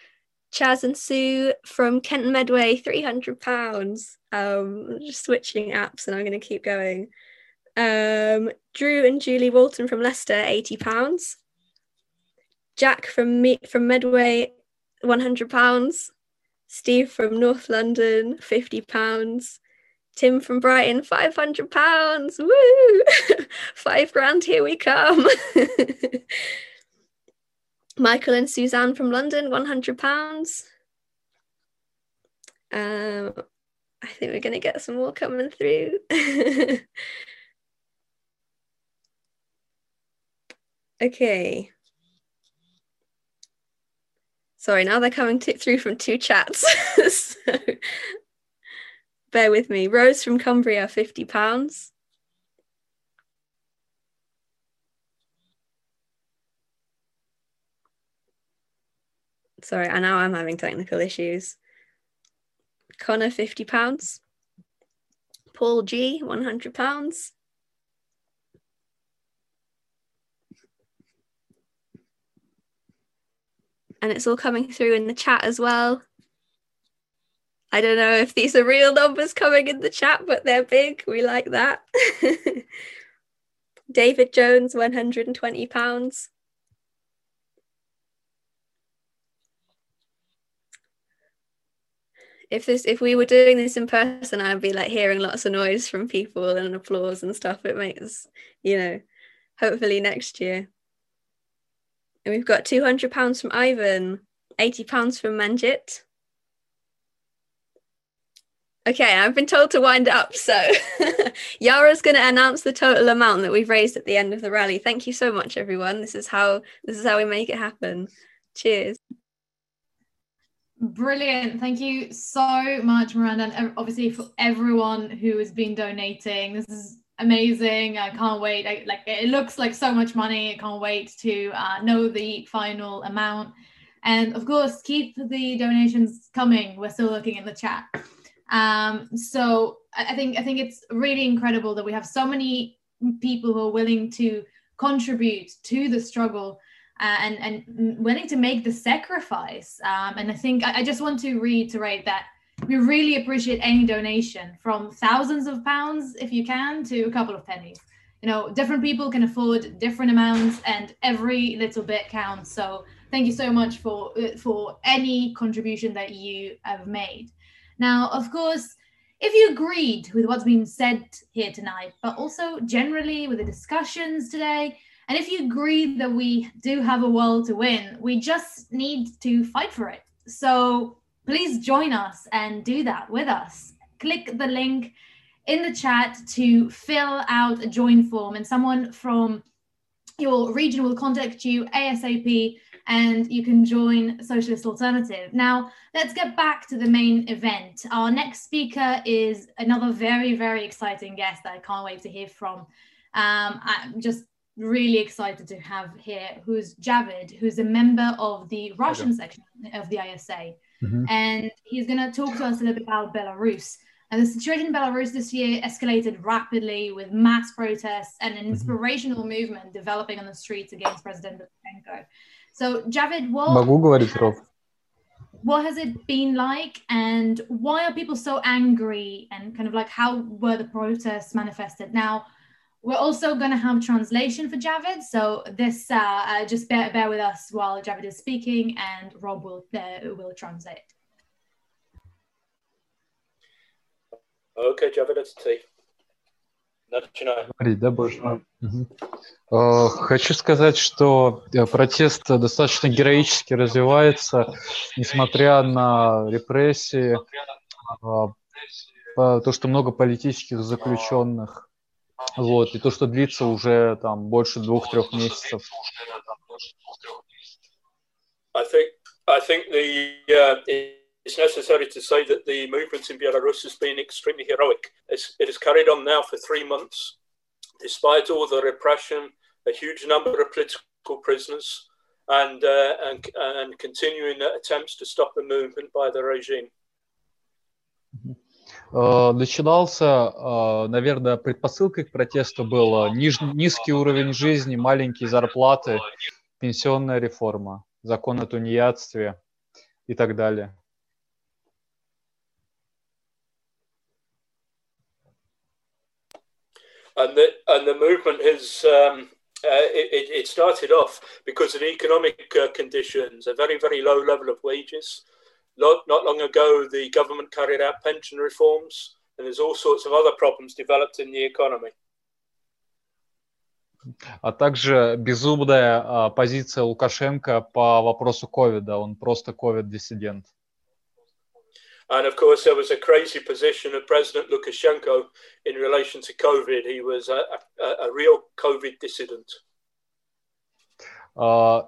Speaker 6: Chaz and Sue from Kent and Medway, £300. Um, just switching apps and I'm going to keep going. Um, Drew and Julie Walton from Leicester, £80. Jack from me from Medway, £100. Steve from North London, £50. Tim from Brighton, £500. Woo! Five grand, here we come. Michael and Suzanne from London, £100. Um, I think we're going to get some more coming through. okay. Sorry, now they're coming t- through from two chats. so bear with me. Rose from Cumbria, £50. Sorry, I know I'm having technical issues. Connor, £50. Paul G, £100. And it's all coming through in the chat as well. I don't know if these are real numbers coming in the chat, but they're big. We like that. David Jones, £120. If this if we were doing this in person, I'd be like hearing lots of noise from people and applause and stuff. It makes, you know, hopefully next year. And we've got £200 from Ivan, £80 from Manjit. Okay, I've been told to wind up. So Yara's going to announce the total amount that we've raised at the end of the rally. Thank you so much, everyone. This is how this is how we make it happen. Cheers.
Speaker 2: Brilliant. Thank you so much, Miranda, and obviously for everyone who has been donating. This is amazing. I can't wait. I, like it looks like so much money. I can't wait to uh, know the final amount. And of course, keep the donations coming. We're still looking in the chat. Um, so I think I think it's really incredible that we have so many people who are willing to contribute to the struggle uh, and and willing to make the sacrifice. Um, and I think I, I just want to reiterate that we really appreciate any donation from thousands of pounds if you can to a couple of pennies. You know different people can afford different amounts and every little bit counts. So thank you so much for uh, for any contribution that you have made. Now, of course, if you agreed with what's been said here tonight, but also generally with the discussions today, and if you agree that we do have a world to win, we just need to fight for it. So please join us and do that with us. Click the link in the chat to fill out a join form, and someone from your region will contact you ASAP and you can join Socialist Alternative. Now, let's get back to the main event. Our next speaker is another very, very exciting guest that I can't wait to hear from. Um, I'm just really excited to have here who's Javid, who's a member of the Russian section of the ISA. Mm-hmm. And he's going to talk to us a little bit about Belarus. And the situation in Belarus this year escalated rapidly with mass protests and an inspirational mm-hmm. movement developing on the streets against President Lukashenko. So, Javid, what, has, what has it been like and why are people so angry? And kind of like how were the protests manifested? Now, we're also going to have translation for Javid. So this, uh, uh, just bear, bear with us while Javid is speaking and Rob will, uh, will translate.
Speaker 7: Okay, Javid, it's T.
Speaker 8: Начинаю. да, больше. Угу. Хочу сказать, что э, протест достаточно героически развивается, несмотря на репрессии, а, то, что много политических заключенных, вот, и то, что длится уже там больше двух-трех месяцев.
Speaker 7: I think, I think the, uh, it's necessary to say that the movement in Belarus has been extremely heroic. It's, it has carried on now for three months, despite all the repression, a huge number of political prisoners, and, uh, and, and continuing attempts to stop the movement by the regime.
Speaker 8: Начинался, наверное, предпосылкой к протесту был ниж, низкий уровень жизни, маленькие зарплаты, пенсионная реформа, закон о тунеядстве и так далее.
Speaker 7: and the and the movement has um, uh, it, it, started off because of economic uh, conditions, a very very low level of wages. Not, not long ago, the government carried out pension reforms, and there's all sorts of other problems developed in the economy.
Speaker 8: А также безумная позиция Лукашенко по вопросу ковида. Он просто ковид-диссидент.
Speaker 7: And of course, there was a crazy position of President Lukashenko in relation to COVID. He was a, a, a real COVID dissident.
Speaker 8: Uh,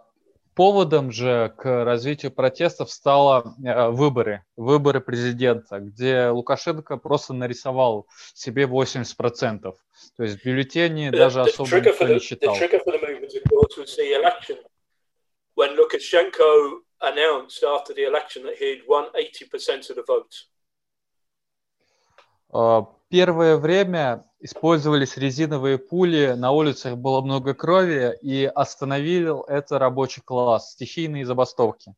Speaker 8: поводом же к развитию протестов стало uh, выборы, выборы президента, где Лукашенко просто нарисовал себе 80%. То есть бюллетени the, даже the особо никто the, не считал. The trigger for the movement, of course, was the election.
Speaker 7: When Lukashenko announced after the election that he'd won 80% of the vote.
Speaker 8: Первое время использовались резиновые пули, на улицах было много крови, и остановил это рабочий класс, стихийные забастовки.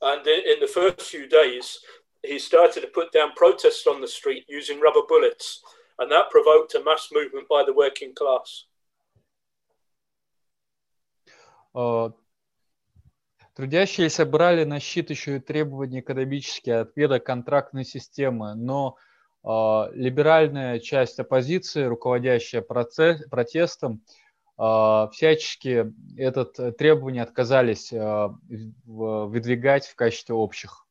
Speaker 7: And in the first few days, he started to put down protests on the street using rubber bullets, and that provoked a mass movement by the working class.
Speaker 8: Трудящиеся брали на щит еще и требования экономические от контрактной системы, но либеральная часть оппозиции, руководящая процесс, протестом, э, всячески это требование отказались э, выдвигать в качестве общих.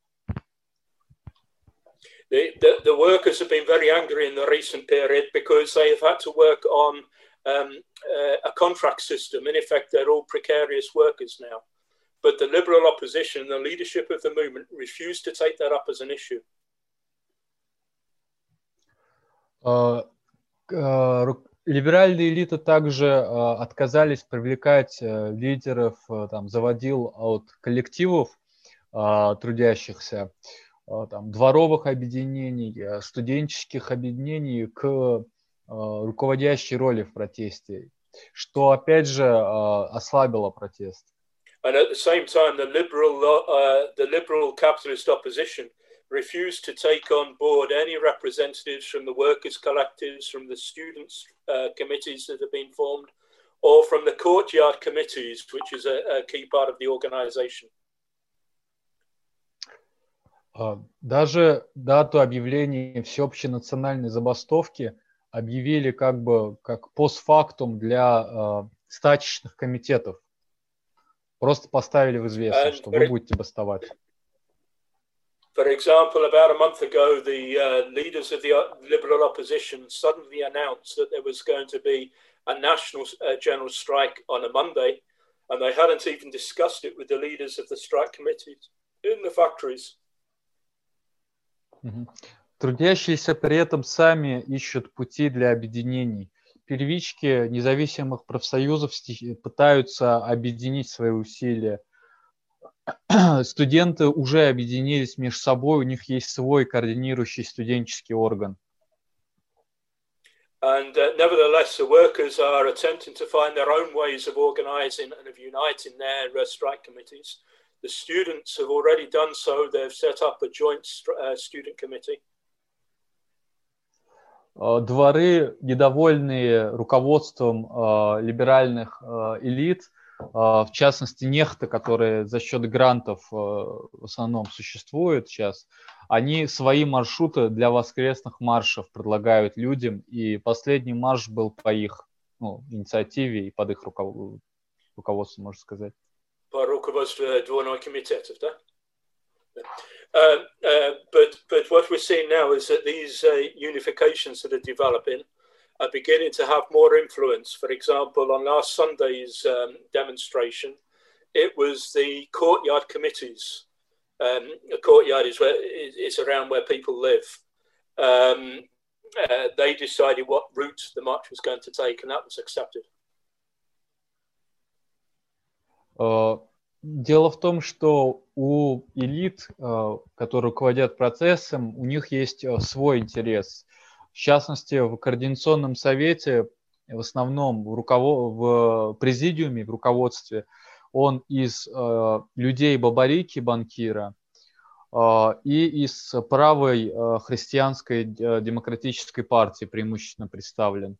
Speaker 7: the, the, the workers have been very angry in the recent period because they have had to work on um, uh, a contract system. In effect, they're all precarious workers now. But the liberal opposition, the leadership of the movement, refused to take that up as an issue.
Speaker 8: Uh, uh, либеральные элиты также uh, отказались привлекать лидеров, там, заводил от коллективов трудящихся, там, дворовых объединений, студенческих объединений к руководящей роли в протесте, что опять же ослабило протест.
Speaker 7: And at the same time, the liberal, uh, the liberal capitalist opposition refused to take on board any representatives from the workers' collectives, from the students' uh, committees that have been formed, or from the courtyard committees, which is a, a key part of the organization.
Speaker 8: Даже дату объявления всеобщей национальной забастовки объявили как бы как постфактум для э, стачечных комитетов. Просто поставили в известность, что вы будете бастовать.
Speaker 7: For example, about a month ago, the uh, leaders of the Liberal opposition suddenly announced that there was going to be a national uh, general strike on a Monday, and they hadn't even discussed it with the leaders of the strike committees in the factories.
Speaker 8: Трудящиеся при этом сами ищут пути для объединений. Первички независимых профсоюзов пытаются объединить свои усилия. Студенты уже объединились между собой, у них есть свой координирующий студенческий орган.
Speaker 7: And uh, nevertheless, the workers are attempting to find their own ways of organizing and of uniting their uh, strike committees. The students have already done so. They've set up a joint uh, student committee.
Speaker 8: Дворы, недовольные руководством либеральных элит, в частности, нехты, которые за счет грантов в основном существуют сейчас, они свои маршруты для воскресных маршев предлагают людям, и последний марш был по их ну, инициативе и под их руководством, можно сказать.
Speaker 7: По руководству двойного комитета, да? Uh, uh, but but what we're seeing now is that these uh, unifications that are developing are beginning to have more influence. For example, on last Sunday's um, demonstration, it was the courtyard committees. Um, a courtyard is where it's around where people live. Um, uh, they decided what route the march was going to take, and that was accepted.
Speaker 8: Uh, Дело в том, что у элит, э, которые руководят процессом, у них есть э, свой интерес. – В частности, в Координационном совете, в основном в, руковод... в президиуме, в руководстве, он из э, людей Бабарики, банкира, и из правой христианской демократической партии преимущественно представлен.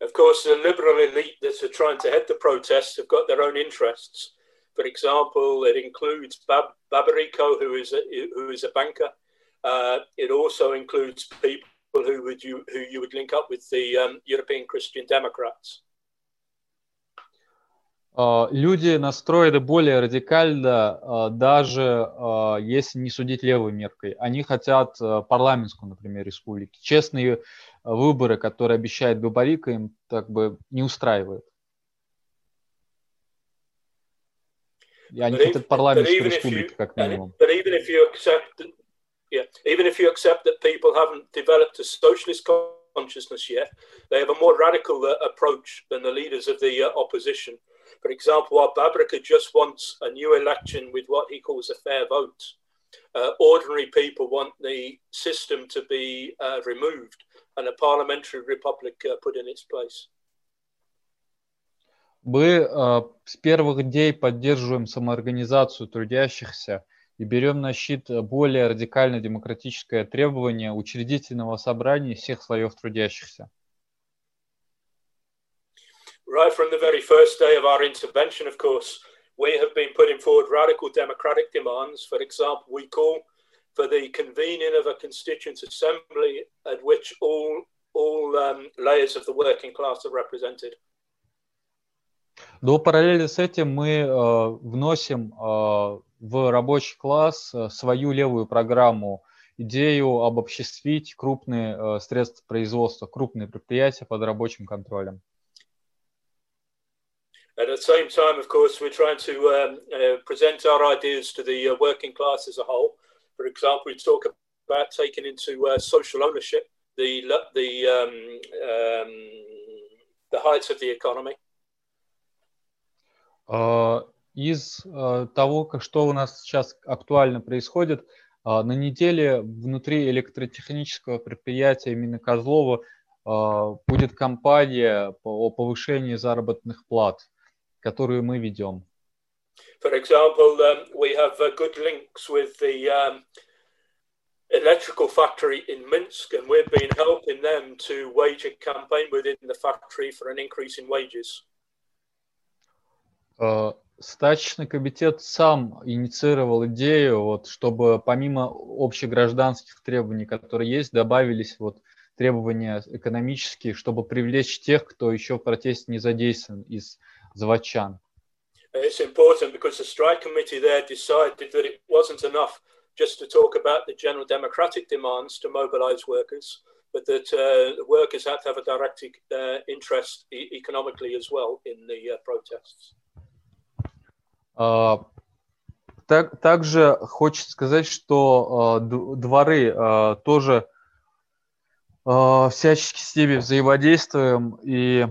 Speaker 7: Of course, the liberal elite that are trying to head the protests have got their own interests. For example, it includes Bab- Babarico, who is a, who is a banker. Uh, it also includes people who would you who you would link up with the um, European Christian Democrats.
Speaker 8: Люди настроены более радикально, даже если не судить левой меркой. Они хотят парламентскую, например, республики. Честные выборы, которые обещает Бабарика, им как бы не устраивает. И они хотят парламентскую республику, как минимум.
Speaker 7: But even if you accept, yeah, even if you accept that people haven't developed a socialist consciousness yet, they have a more radical uh, approach than the leaders of the uh, opposition. For example, while Babrika just wants a new election with what he calls a fair vote, uh, ordinary people want the system to be uh, removed and a parliamentary republic uh, put in its place.
Speaker 8: Мы э, с первых дней поддерживаем самоорганизацию трудящихся и берем на щит более радикально демократическое требование учредительного собрания всех слоев трудящихся.
Speaker 7: Right from the very first day of our intervention, of course, we have been putting forward radical democratic demands. For example, we call for the convening of a constituent assembly at which all, all um, layers of the working class are represented.
Speaker 8: До параллели с этим мы э, вносим э, в рабочий класс э, свою левую программу, идею обобществить крупные э, средства производства, крупные предприятия под рабочим контролем.
Speaker 7: At the same time, of course, we're trying to um, uh, present our ideas to the uh, working class as a whole. For example, we talk about taking into uh, social ownership the the um, um, the heights of the economy.
Speaker 8: Uh, из uh, того, что у нас сейчас актуально происходит, uh, на неделе внутри электротехнического предприятия имени Козлова будет кампания по повышению заработных плат, которую мы ведем.
Speaker 7: For example, um, we have uh, good links with the um, electrical factory in Minsk, and we've been helping them to wage a campaign within the factory for an increase in wages.
Speaker 8: Uh, Стачечный комитет сам инициировал идею, вот, чтобы помимо общегражданских требований, которые есть, добавились вот требования экономические, чтобы привлечь тех, кто еще в протесте не задействован из заводчан.
Speaker 7: It's important because the strike committee there decided that it wasn't enough just to talk about the general democratic demands to mobilize workers, but that uh, workers had to have a direct uh, interest e economically as well in the uh, protests.
Speaker 8: Uh, так, также хочется сказать, что uh, дворы uh, тоже всячески с ними взаимодействуем, и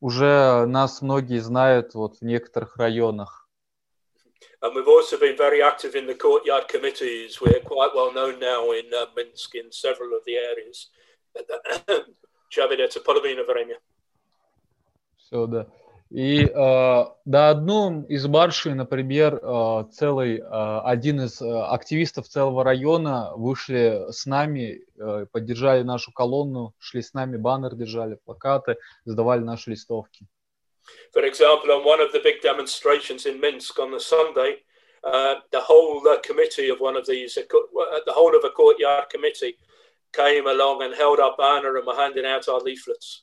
Speaker 8: уже нас многие знают вот в некоторых районах.
Speaker 7: And we've also been very active in the courtyard committees. We're quite well known now in uh, Minsk in several of the areas.
Speaker 8: Все, да. И э, на одном из маршей, например, э, целый, э, один из э, активистов целого района вышли с нами, э, поддержали нашу колонну, шли с нами, баннер держали, плакаты, сдавали наши листовки.
Speaker 7: For example, on one of the big demonstrations in Minsk on the Sunday, uh, the whole uh, committee of one of these, uh, the whole of a courtyard committee came along and held our banner and were handing out our leaflets.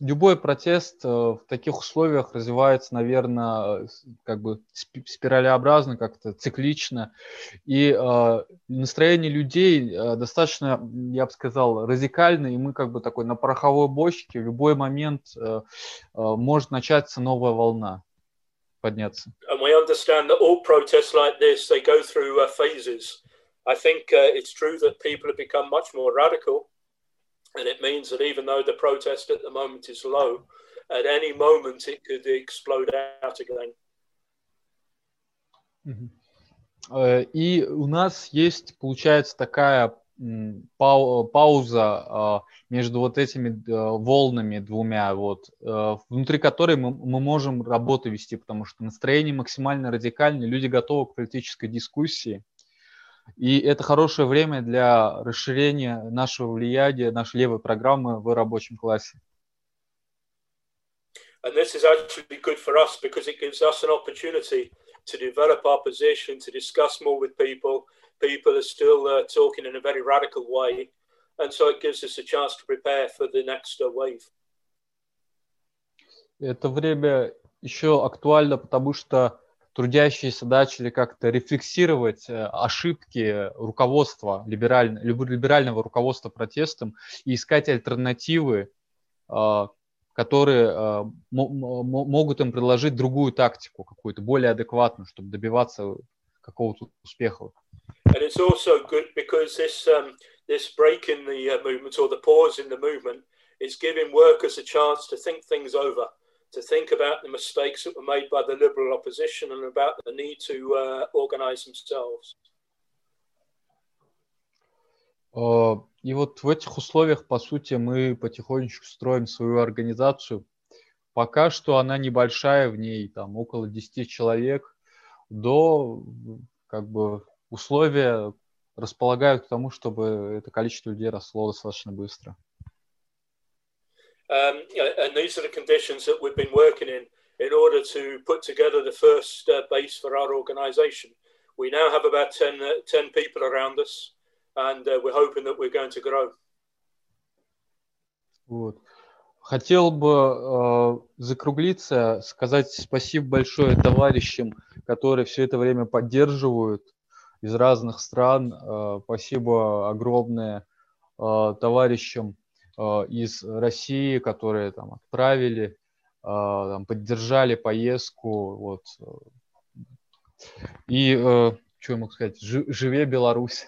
Speaker 8: любой протест э, в таких условиях развивается, наверное, как бы спиралеобразно, как-то циклично. И э, настроение людей э, достаточно, я бы сказал, радикальное, и мы как бы такой на пороховой бочке в любой момент э, э, может начаться новая волна подняться.
Speaker 7: I think uh, it's true that people have become much more radical. And it means that even though the protest at the moment is low, at any moment it could explode out again.
Speaker 8: И у нас есть, получается, такая пауза между вот этими волнами двумя, вот, внутри которой мы, мы можем работу вести, потому что настроение максимально радикальное, люди готовы к политической дискуссии. И это хорошее время для расширения нашего влияния, нашей левой программы в рабочем классе.
Speaker 7: And this is actually good for us because it gives us an opportunity to develop our position, to discuss more with people. People are still uh, talking in a very radical way. And so it gives us a chance to prepare for the next uh, wave.
Speaker 8: Это время еще актуально, потому что трудящиеся начали как-то рефлексировать э, ошибки руководства, либераль, либерального руководства протестом и искать альтернативы, а, которые а, могут им предложить другую тактику, какую-то более адекватную, чтобы добиваться какого-то успеха.
Speaker 7: And it's also good because this, um, this break in the uh, movement or the pause in the movement is giving workers a chance to think things over. To think about the mistakes that were made by the Liberal opposition and about the need to uh, organize themselves.
Speaker 8: И вот в этих условиях, по сути, мы потихонечку строим свою организацию. Пока что она небольшая, в ней там около 10 человек. До как бы условия располагают к тому, чтобы это количество людей росло достаточно быстро.
Speaker 7: Um, and these are the conditions that we've been working in in order to put together the first uh, base for our organization. we now have about 10, uh, 10 people around us, and uh, we're hoping that we're going to grow.
Speaker 8: Вот. Хотел бы э, закруглиться, сказать спасибо большое товарищам, которые все это время поддерживают из разных стран. Э, спасибо огромное э, товарищам э, из России, которые там отправили, э, там, поддержали поездку. Вот. И э, что я мог сказать? Живе Беларусь!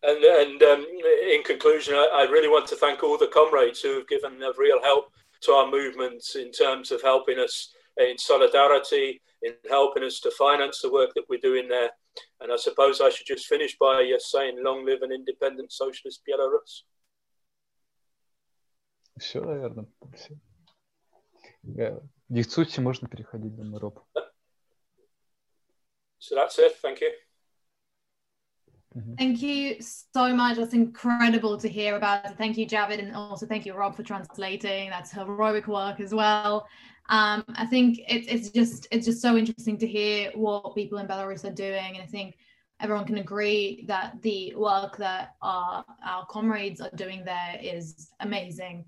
Speaker 7: And, and um, in conclusion, I, I, really want to thank all the comrades who have given a real help to our movement in terms of helping us in solidarity, in helping us to finance the work that we're doing there. And I suppose I should just finish by uh, saying, long live an independent socialist Belarus.
Speaker 8: Все, наверное. Все. Дискуссии можно переходить, думаю, Роб.
Speaker 7: So that's it. Thank you.
Speaker 2: Mm-hmm. Thank you so much. That's incredible to hear about. Thank you, Javid, and also thank you, Rob, for translating. That's heroic work as well. Um, I think it's it's just it's just so interesting to hear what people in Belarus are doing, and I think everyone can agree that the work that our our comrades are doing there is amazing.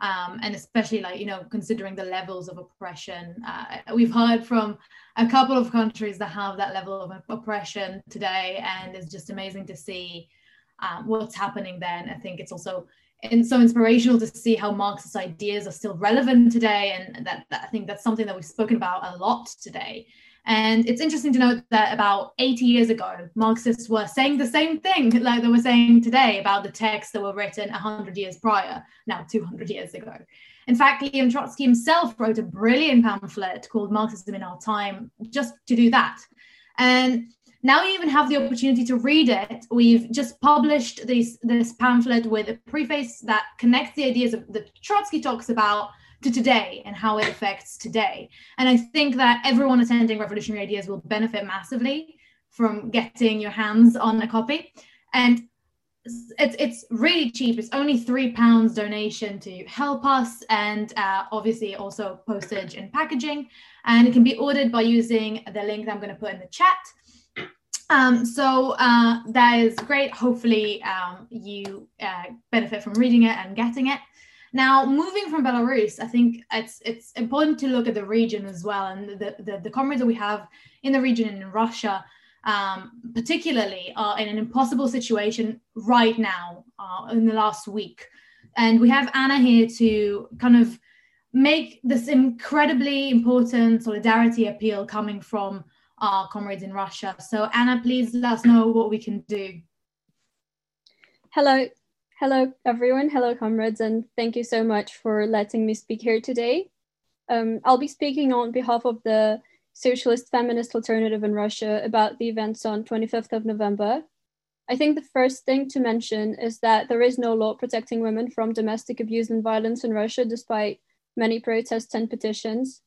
Speaker 2: Um, and especially like you know considering the levels of oppression uh, we've heard from a couple of countries that have that level of oppression today and it's just amazing to see um, what's happening then i think it's also and so inspirational to see how marxist ideas are still relevant today and that, that i think that's something that we've spoken about a lot today and it's interesting to note that about 80 years ago, Marxists were saying the same thing like they were saying today about the texts that were written 100 years prior, now 200 years ago. In fact, Leon Trotsky himself wrote a brilliant pamphlet called Marxism in Our Time just to do that. And now you even have the opportunity to read it. We've just published this, this pamphlet with a preface that connects the ideas of that Trotsky talks about to today and how it affects today. And I think that everyone attending Revolutionary Ideas will benefit massively from getting your hands on a copy. And it's it's really cheap. It's only three pounds donation to help us, and uh, obviously also postage and packaging. And it can be ordered by using the link that I'm going to put in the chat. Um, so uh, that is great. Hopefully, um, you uh, benefit from reading it and getting it. Now, moving from Belarus, I think it's it's important to look at the region as well, and the the, the comrades that we have in the region and in Russia, um, particularly, are in an impossible situation right now uh, in the last week, and we have Anna here to kind of make this incredibly important solidarity appeal coming from our comrades in Russia. So, Anna, please let us know what we can do.
Speaker 6: Hello, Hello, everyone. Hello, comrades, and thank you so much for letting me speak here today. Um, I'll be speaking on behalf of the Socialist Feminist Alternative in Russia about the events on 25th of November. I think the first thing to mention is that there is no law protecting women from domestic abuse and violence in Russia, despite many protests and petitions.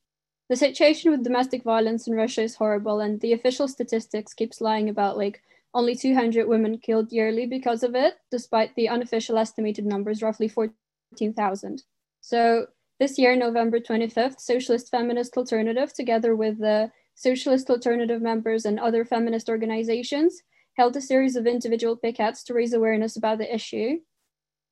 Speaker 6: The situation with domestic violence in Russia is horrible, and the official statistics keeps lying about like only 200 women killed yearly because of it, despite the unofficial estimated numbers, roughly 14,000. So this year, November 25th, Socialist Feminist Alternative, together with the Socialist Alternative members and other feminist organizations, held a series of individual pickets to raise awareness about the issue.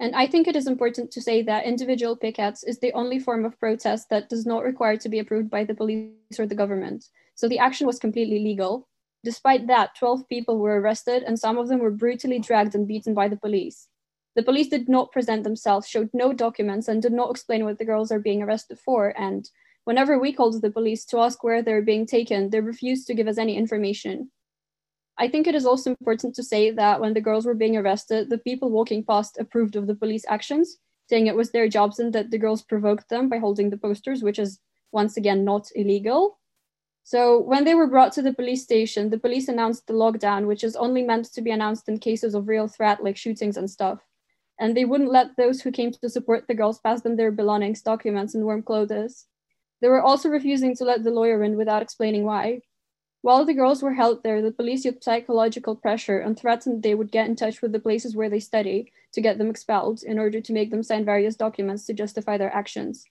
Speaker 6: And I think it is important to say that individual pickets is the only form of protest that does not require to be approved by the police or the government. So the action was completely legal. Despite that, 12 people were arrested and some of them were brutally dragged and beaten by the police. The police did not present themselves, showed no documents, and did not explain what the girls are being arrested for. And whenever we called the police to ask where they're being taken, they refused to give us any information. I think it is also important to say that when the girls were being arrested, the people walking past approved of the police actions, saying it was their jobs and that the girls provoked them by holding the posters, which is once again not illegal. So when they were brought to the police station, the police announced the lockdown, which is only meant to be announced in cases of real threat like shootings and stuff. And they wouldn't let those who came to support the girls pass them their belongings, documents, and warm clothes. They were also refusing to let the lawyer in without explaining why. While the girls were held there, the police used psychological pressure and threatened they would get in touch with the places where they study to get them expelled in order to make them sign various documents to justify their actions.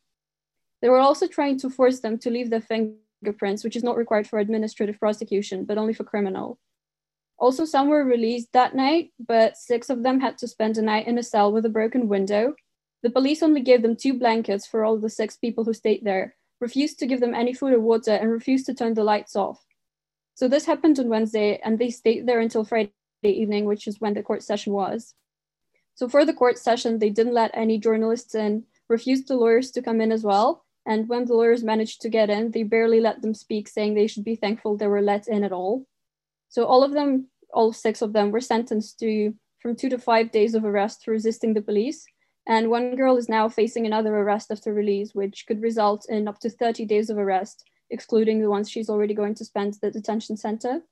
Speaker 6: They were also trying to force them to leave their fingerprints, which is not required for administrative prosecution, but only for criminal. Also, some were released that night, but six of them had to spend a night in a cell with a broken window. The police only gave them two blankets for all the six people who stayed there, refused to give them any food or water, and refused to turn the lights off. So this happened on Wednesday, and they stayed there until Friday evening, which is when the court session was. So for the court session, they didn't let any journalists in, refused the lawyers to come in as well. And when the lawyers managed to get in, they barely let them speak, saying they should be thankful they were let in at all. So all of them all six of them were sentenced to from two to five days of arrest for resisting the police. And one girl is now facing another arrest after release, which could result in up to 30 days of arrest, excluding the ones she's already going to spend at the detention center.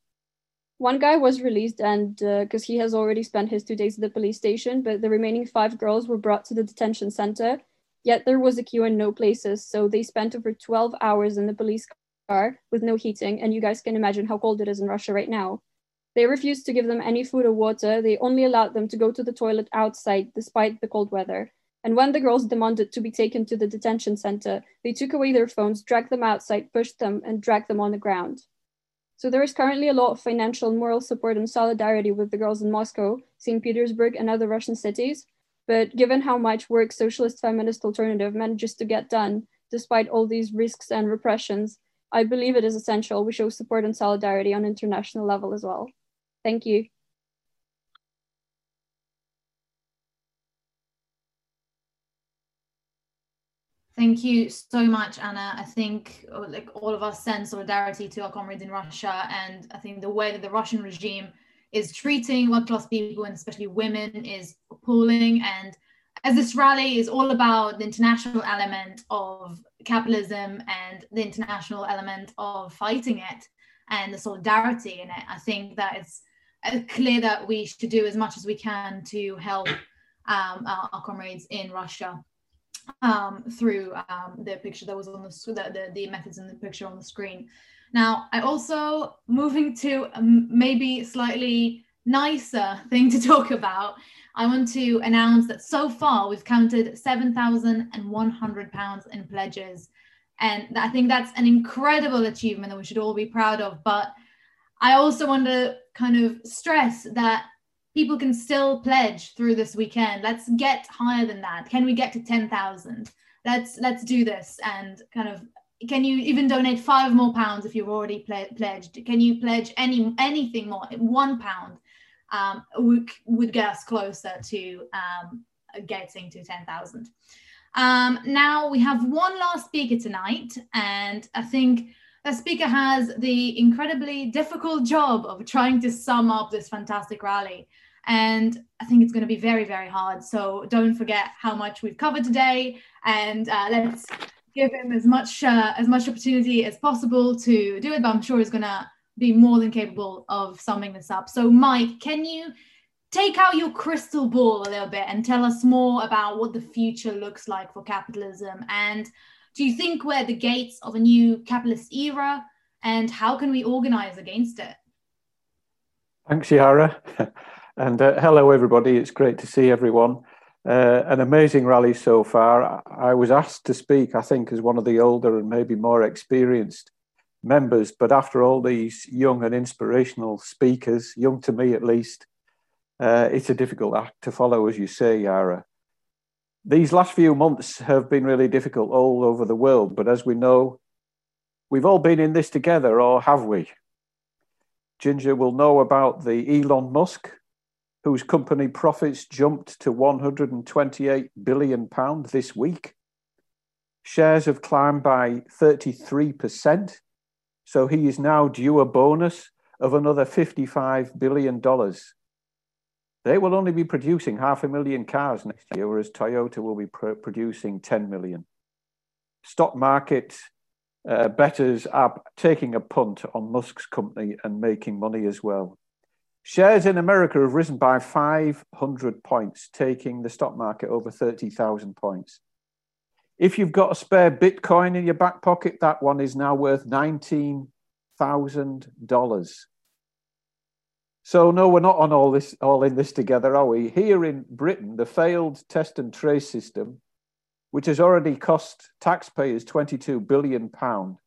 Speaker 6: One guy was released and because uh, he has already spent his two days at the police station, but the remaining five girls were brought to the detention center. Yet there was a queue and no places, so they spent over 12 hours in the police car with no heating, and you guys can imagine how cold it is in Russia right now. They refused to give them any food or water. They only allowed them to go to the toilet outside despite the cold weather. And when the girls demanded to be taken to the detention center, they took away their phones, dragged them outside, pushed them, and dragged them on the ground. So there is currently a lot of financial and moral support and solidarity with the girls in Moscow, St. Petersburg, and other Russian cities. But given how much work Socialist Feminist Alternative manages to get done, despite all these risks and repressions, I believe it is essential we show support and solidarity on international level as well. Thank you.
Speaker 2: Thank you so much, Anna. I think uh, like all of us send solidarity to our comrades in Russia, and I think the way that the Russian regime is treating working-class people and especially women is appalling. And as this rally is all about the international element of capitalism and the international element of fighting it and the solidarity in it, I think that it's uh, clear that we should do as much as we can to help um, our, our, comrades in Russia um, through um, the picture that was on the, the, the methods in the picture on the screen. Now, I also moving to maybe slightly nicer thing to talk about. I want to announce that so far we've counted 7,100 pounds in pledges. And I think that's an incredible achievement that we should all be proud of. But I also want to kind of stress that people can still pledge through this weekend. Let's get higher than that. Can we get to 10,000? Let's let's do this and kind of can you even donate five more pounds if you've already ple- pledged? Can you pledge any anything more? One pound um, would, would get us closer to um, getting to 10,000. Um, now we have one last speaker tonight, and I think the speaker has the incredibly difficult job of trying to sum up this fantastic rally. And I think it's going to be very, very hard. So don't forget how much we've covered today, and uh, let's give him as much uh, as much opportunity as possible to do it. But I'm sure he's going to be more than capable of summing this up. So, Mike, can you take out your crystal ball a little bit and tell us more about what the future looks like for capitalism and do you think we're the gates of a new capitalist era? And how can we organize against it?
Speaker 9: Thanks, Yara. and uh, hello, everybody. It's great to see everyone. Uh, an amazing rally so far. I was asked to speak, I think, as one of the older and maybe more experienced members. But after all these young and inspirational speakers, young to me at least, uh, it's a difficult act to follow, as you say, Yara. These last few months have been really difficult all over the world, but as we know, we've all been in this together, or have we? Ginger will know about the Elon Musk, whose company profits jumped to 128 billion pound this week. Shares have climbed by 33%, so he is now due a bonus of another 55 billion dollars. They will only be producing half a million cars next year, whereas Toyota will be pr- producing 10 million. Stock market uh, bettors are taking a punt on Musk's company and making money as well. Shares in America have risen by 500 points, taking the stock market over 30,000 points. If you've got a spare Bitcoin in your back pocket, that one is now worth $19,000. So no, we're not on all this, all in this together, are we? Here in Britain, the failed test and trace system, which has already cost taxpayers 22 billion pound,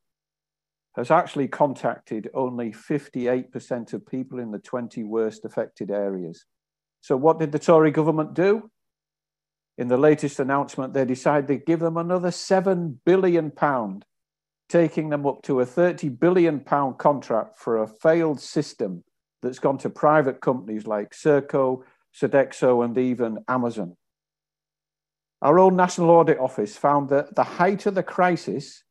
Speaker 9: has actually contacted only 58% of people in the 20 worst affected areas. So, what did the Tory government do? In the latest announcement, they decided they'd give them another £7 billion, taking them up to a £30 billion contract for a failed system that's gone to private companies like Serco, Sodexo, and even Amazon. Our own National Audit Office found that at the height of the crisis,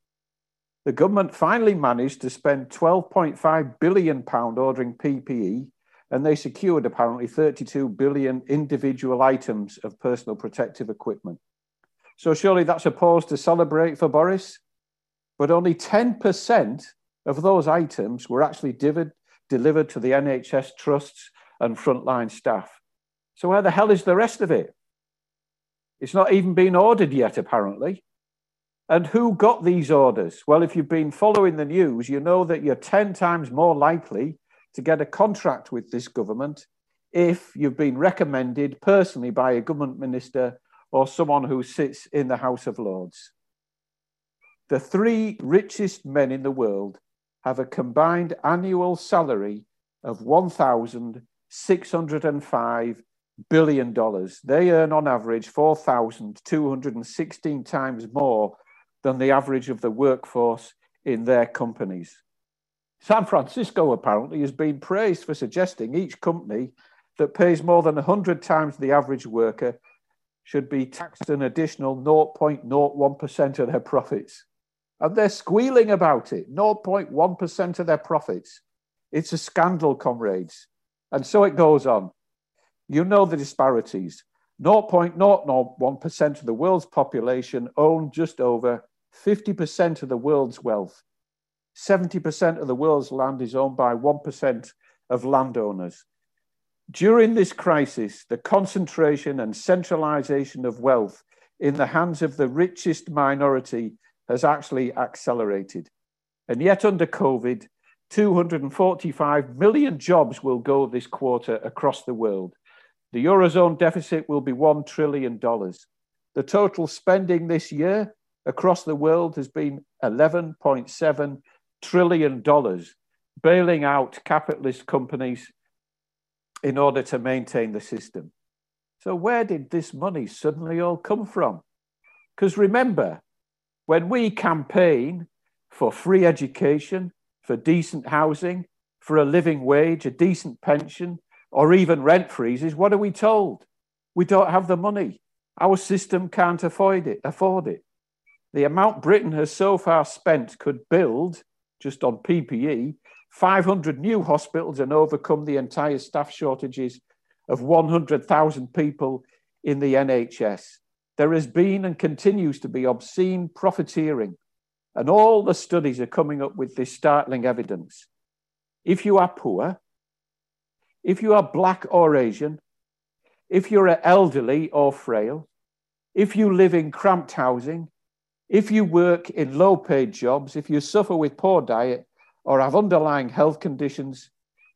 Speaker 9: the government finally managed to spend 12.5 billion pound ordering PPE and they secured apparently 32 billion individual items of personal protective equipment. So surely that's a pause to celebrate for Boris, but only 10% of those items were actually delivered, delivered to the NHS trusts and frontline staff. So where the hell is the rest of it? It's not even been ordered yet, apparently. And who got these orders? Well, if you've been following the news, you know that you're 10 times more likely to get a contract with this government if you've been recommended personally by a government minister or someone who sits in the House of Lords. The three richest men in the world have a combined annual salary of $1,605 billion. They earn on average 4,216 times more than the average of the workforce in their companies. San Francisco apparently has been praised for suggesting each company that pays more than 100 times the average worker should be taxed an additional 0.01% of their profits. And they're squealing about it 0.1% of their profits. It's a scandal, comrades. And so it goes on. You know the disparities. 0.001% of the world's population own just over 50% of the world's wealth. 70% of the world's land is owned by 1% of landowners. During this crisis, the concentration and centralization of wealth in the hands of the richest minority has actually accelerated. And yet, under COVID, 245 million jobs will go this quarter across the world. The Eurozone deficit will be $1 trillion. The total spending this year across the world has been $11.7 trillion, bailing out capitalist companies in order to maintain the system. So, where did this money suddenly all come from? Because remember, when we campaign for free education, for decent housing, for a living wage, a decent pension, or even rent freezes, what are we told? We don't have the money. Our system can't afford it. Afford it. The amount Britain has so far spent could build, just on PPE, 500 new hospitals and overcome the entire staff shortages of 100,000 people in the NHS. There has been and continues to be obscene profiteering, and all the studies are coming up with this startling evidence. If you are poor, if you are black or Asian, if you're elderly or frail, if you live in cramped housing, if you work in low paid jobs, if you suffer with poor diet or have underlying health conditions,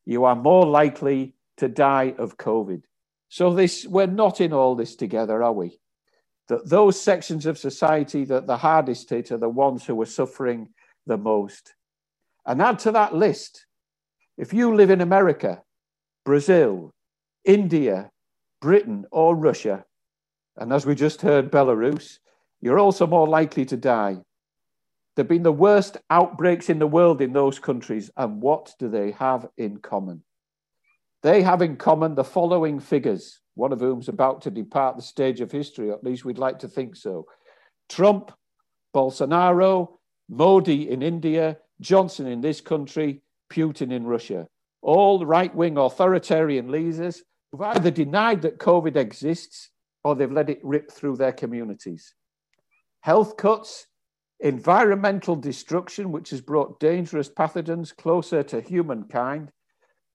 Speaker 9: you are more likely to die of COVID. So this we're not in all this together, are we? That those sections of society that the hardest hit are the ones who are suffering the most. And add to that list, if you live in America Brazil, India, Britain, or Russia, and as we just heard, Belarus, you're also more likely to die. There have been the worst outbreaks in the world in those countries, and what do they have in common? They have in common the following figures, one of whom's about to depart the stage of history, at least we'd like to think so. Trump, Bolsonaro, Modi in India, Johnson in this country, Putin in Russia all right wing authoritarian leaders who've either denied that COVID exists or they've let it rip through their communities. Health cuts, environmental destruction, which has brought dangerous pathogens closer to humankind,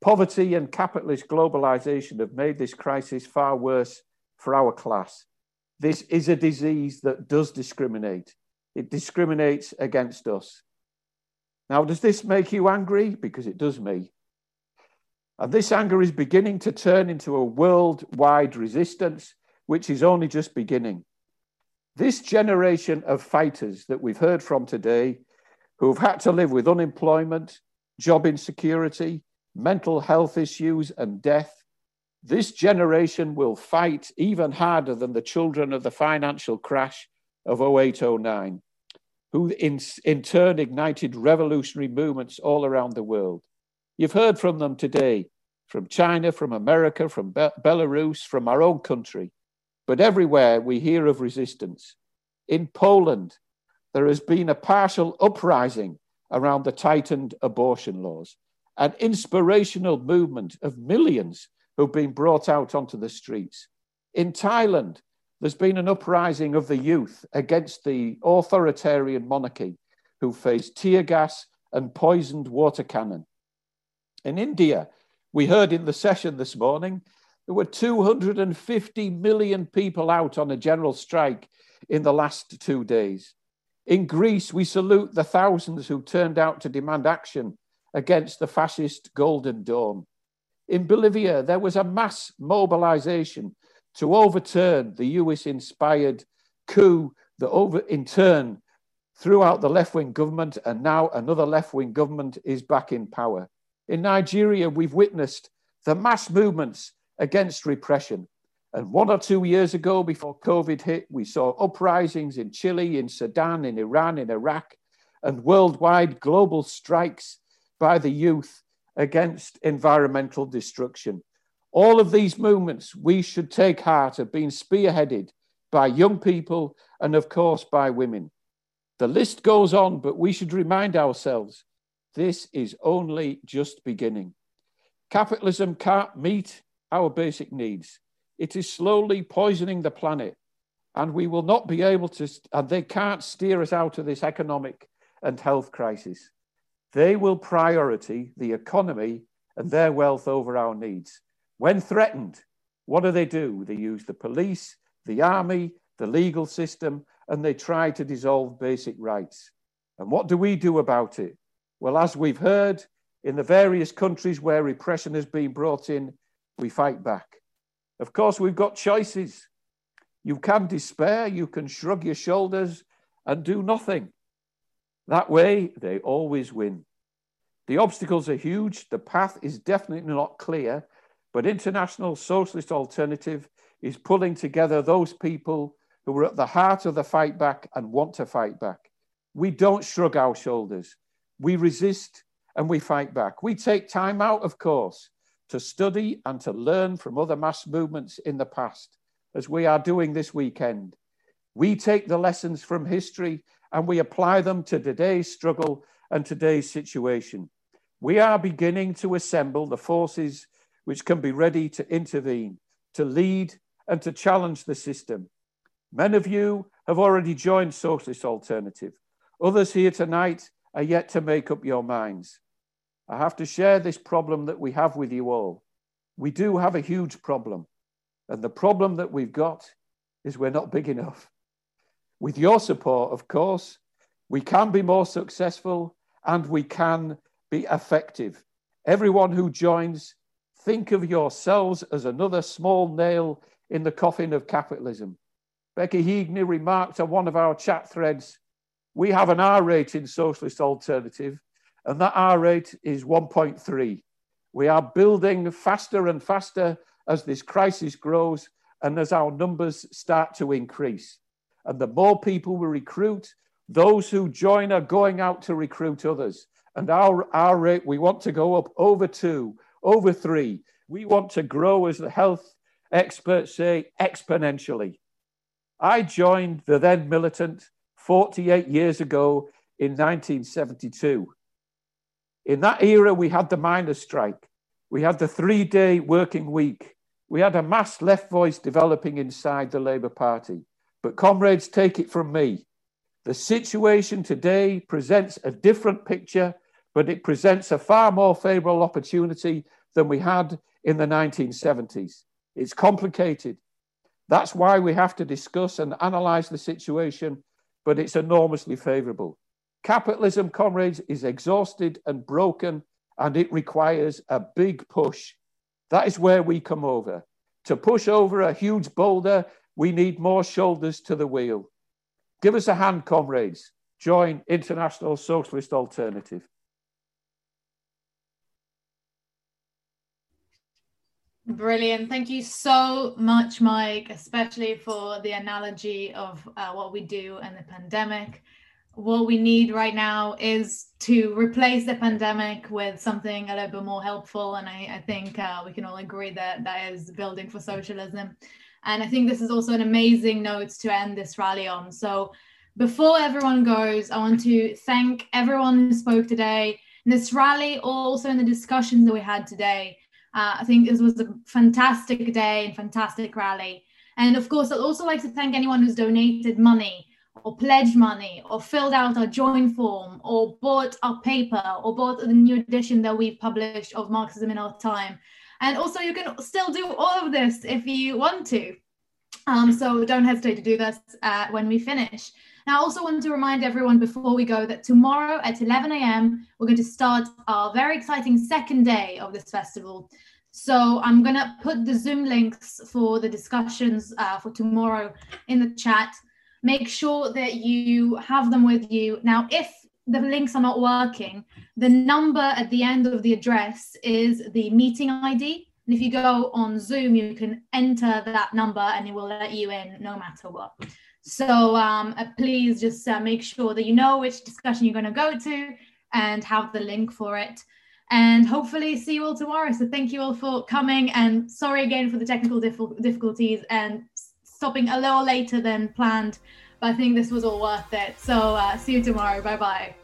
Speaker 9: poverty and capitalist globalization have made this crisis far worse for our class. This is a disease that does discriminate. It discriminates against us. Now, does this make you angry? Because it does me. And this anger is beginning to turn into a worldwide resistance, which is only just beginning. This generation of fighters that we've heard from today, who have had to live with unemployment, job insecurity, mental health issues, and death. This generation will fight even harder than the children of the financial crash of 0809, who in, in turn ignited revolutionary movements all around the world. You've heard from them today, from China, from America, from Be- Belarus, from our own country. But everywhere we hear of resistance. In Poland, there has been a partial uprising around the tightened abortion laws, an inspirational movement of millions who've been brought out onto the streets. In Thailand, there's been an uprising of the youth against the authoritarian monarchy who faced tear gas and poisoned water cannon. In India, we heard in the session this morning, there were 250 million people out on a general strike in the last two days. In Greece, we salute the thousands who turned out to demand action against the fascist Golden Dawn. In Bolivia, there was a mass mobilization to overturn the US inspired coup that over, in turn threw out the left wing government, and now another left wing government is back in power. In Nigeria, we've witnessed the mass movements against repression. And one or two years ago, before COVID hit, we saw uprisings in Chile, in Sudan, in Iran, in Iraq, and worldwide global strikes by the youth against environmental destruction. All of these movements, we should take heart, have been spearheaded by young people and, of course, by women. The list goes on, but we should remind ourselves this is only just beginning. Capitalism can't meet our basic needs. It is slowly poisoning the planet, and we will not be able to, and they can't steer us out of this economic and health crisis. They will priority the economy and their wealth over our needs. When threatened, what do they do? They use the police, the army, the legal system, and they try to dissolve basic rights. And what do we do about it? Well, as we've heard, in the various countries where repression has been brought in, we fight back. Of course, we've got choices. You can despair, you can shrug your shoulders and do nothing. That way, they always win. The obstacles are huge, the path is definitely not clear, but International Socialist Alternative is pulling together those people who are at the heart of the fight back and want to fight back. We don't shrug our shoulders. We resist and we fight back. We take time out, of course, to study and to learn from other mass movements in the past, as we are doing this weekend. We take the lessons from history and we apply them to today's struggle and today's situation. We are beginning to assemble the forces which can be ready to intervene, to lead, and to challenge the system. Many of you have already joined Socialist Alternative. Others here tonight are yet to make up your minds. I have to share this problem that we have with you all. We do have a huge problem. And the problem that we've got is we're not big enough. With your support, of course, we can be more successful and we can be effective. Everyone who joins, think of yourselves as another small nail in the coffin of capitalism. Becky Heagney remarked on one of our chat threads we have an R rate in Socialist Alternative and that R rate is 1.3. We are building faster and faster as this crisis grows and as our numbers start to increase. And the more people we recruit, those who join are going out to recruit others. And our, our rate, we want to go up over two, over three. We want to grow, as the health experts say, exponentially. I joined the then militant 48 years ago in 1972. In that era, we had the miners' strike. We had the three day working week. We had a mass left voice developing inside the Labour Party. But, comrades, take it from me. The situation today presents a different picture, but it presents a far more favourable opportunity than we had in the 1970s. It's complicated. That's why we have to discuss and analyse the situation, but it's enormously favourable. Capitalism, comrades, is exhausted and broken, and it requires a big push. That is where we come over. To push over a huge boulder, we need more shoulders to the wheel. Give us a hand, comrades. join International Socialist Alternative.
Speaker 2: Brilliant. Thank you so much, Mike, especially for the analogy of uh, what we do and the pandemic. What we need right now is to replace the pandemic with something a little bit more helpful. And I, I think uh, we can all agree that that is building for socialism. And I think this is also an amazing note to end this rally on. So before everyone goes, I want to thank everyone who spoke today in this rally, also in the discussions that we had today. Uh, I think this was a fantastic day and fantastic rally. And of course, I'd also like to thank anyone who's donated money or pledged money or filled out our join form or bought our paper or bought the new edition that we've published of Marxism in Our Time. And also, you can still do all of this if you want to. Um, so don't hesitate to do this uh, when we finish. Now, I also want to remind everyone before we go that tomorrow at 11 a.m., we're going to start our very exciting second day of this festival. So I'm going to put the Zoom links for the discussions uh, for tomorrow in the chat. Make sure that you have them with you. Now, if the links are not working, the number at the end of the address is the meeting ID. And if you go on Zoom, you can enter that number and it will let you in no matter what. So um, uh, please just uh, make sure that you know which discussion you're going to go to and have the link for it. And hopefully see you all tomorrow. So thank you all for coming and sorry again for the technical difficulties and stopping a little later than planned. But I think this was all worth it. So uh, see you tomorrow. Bye bye.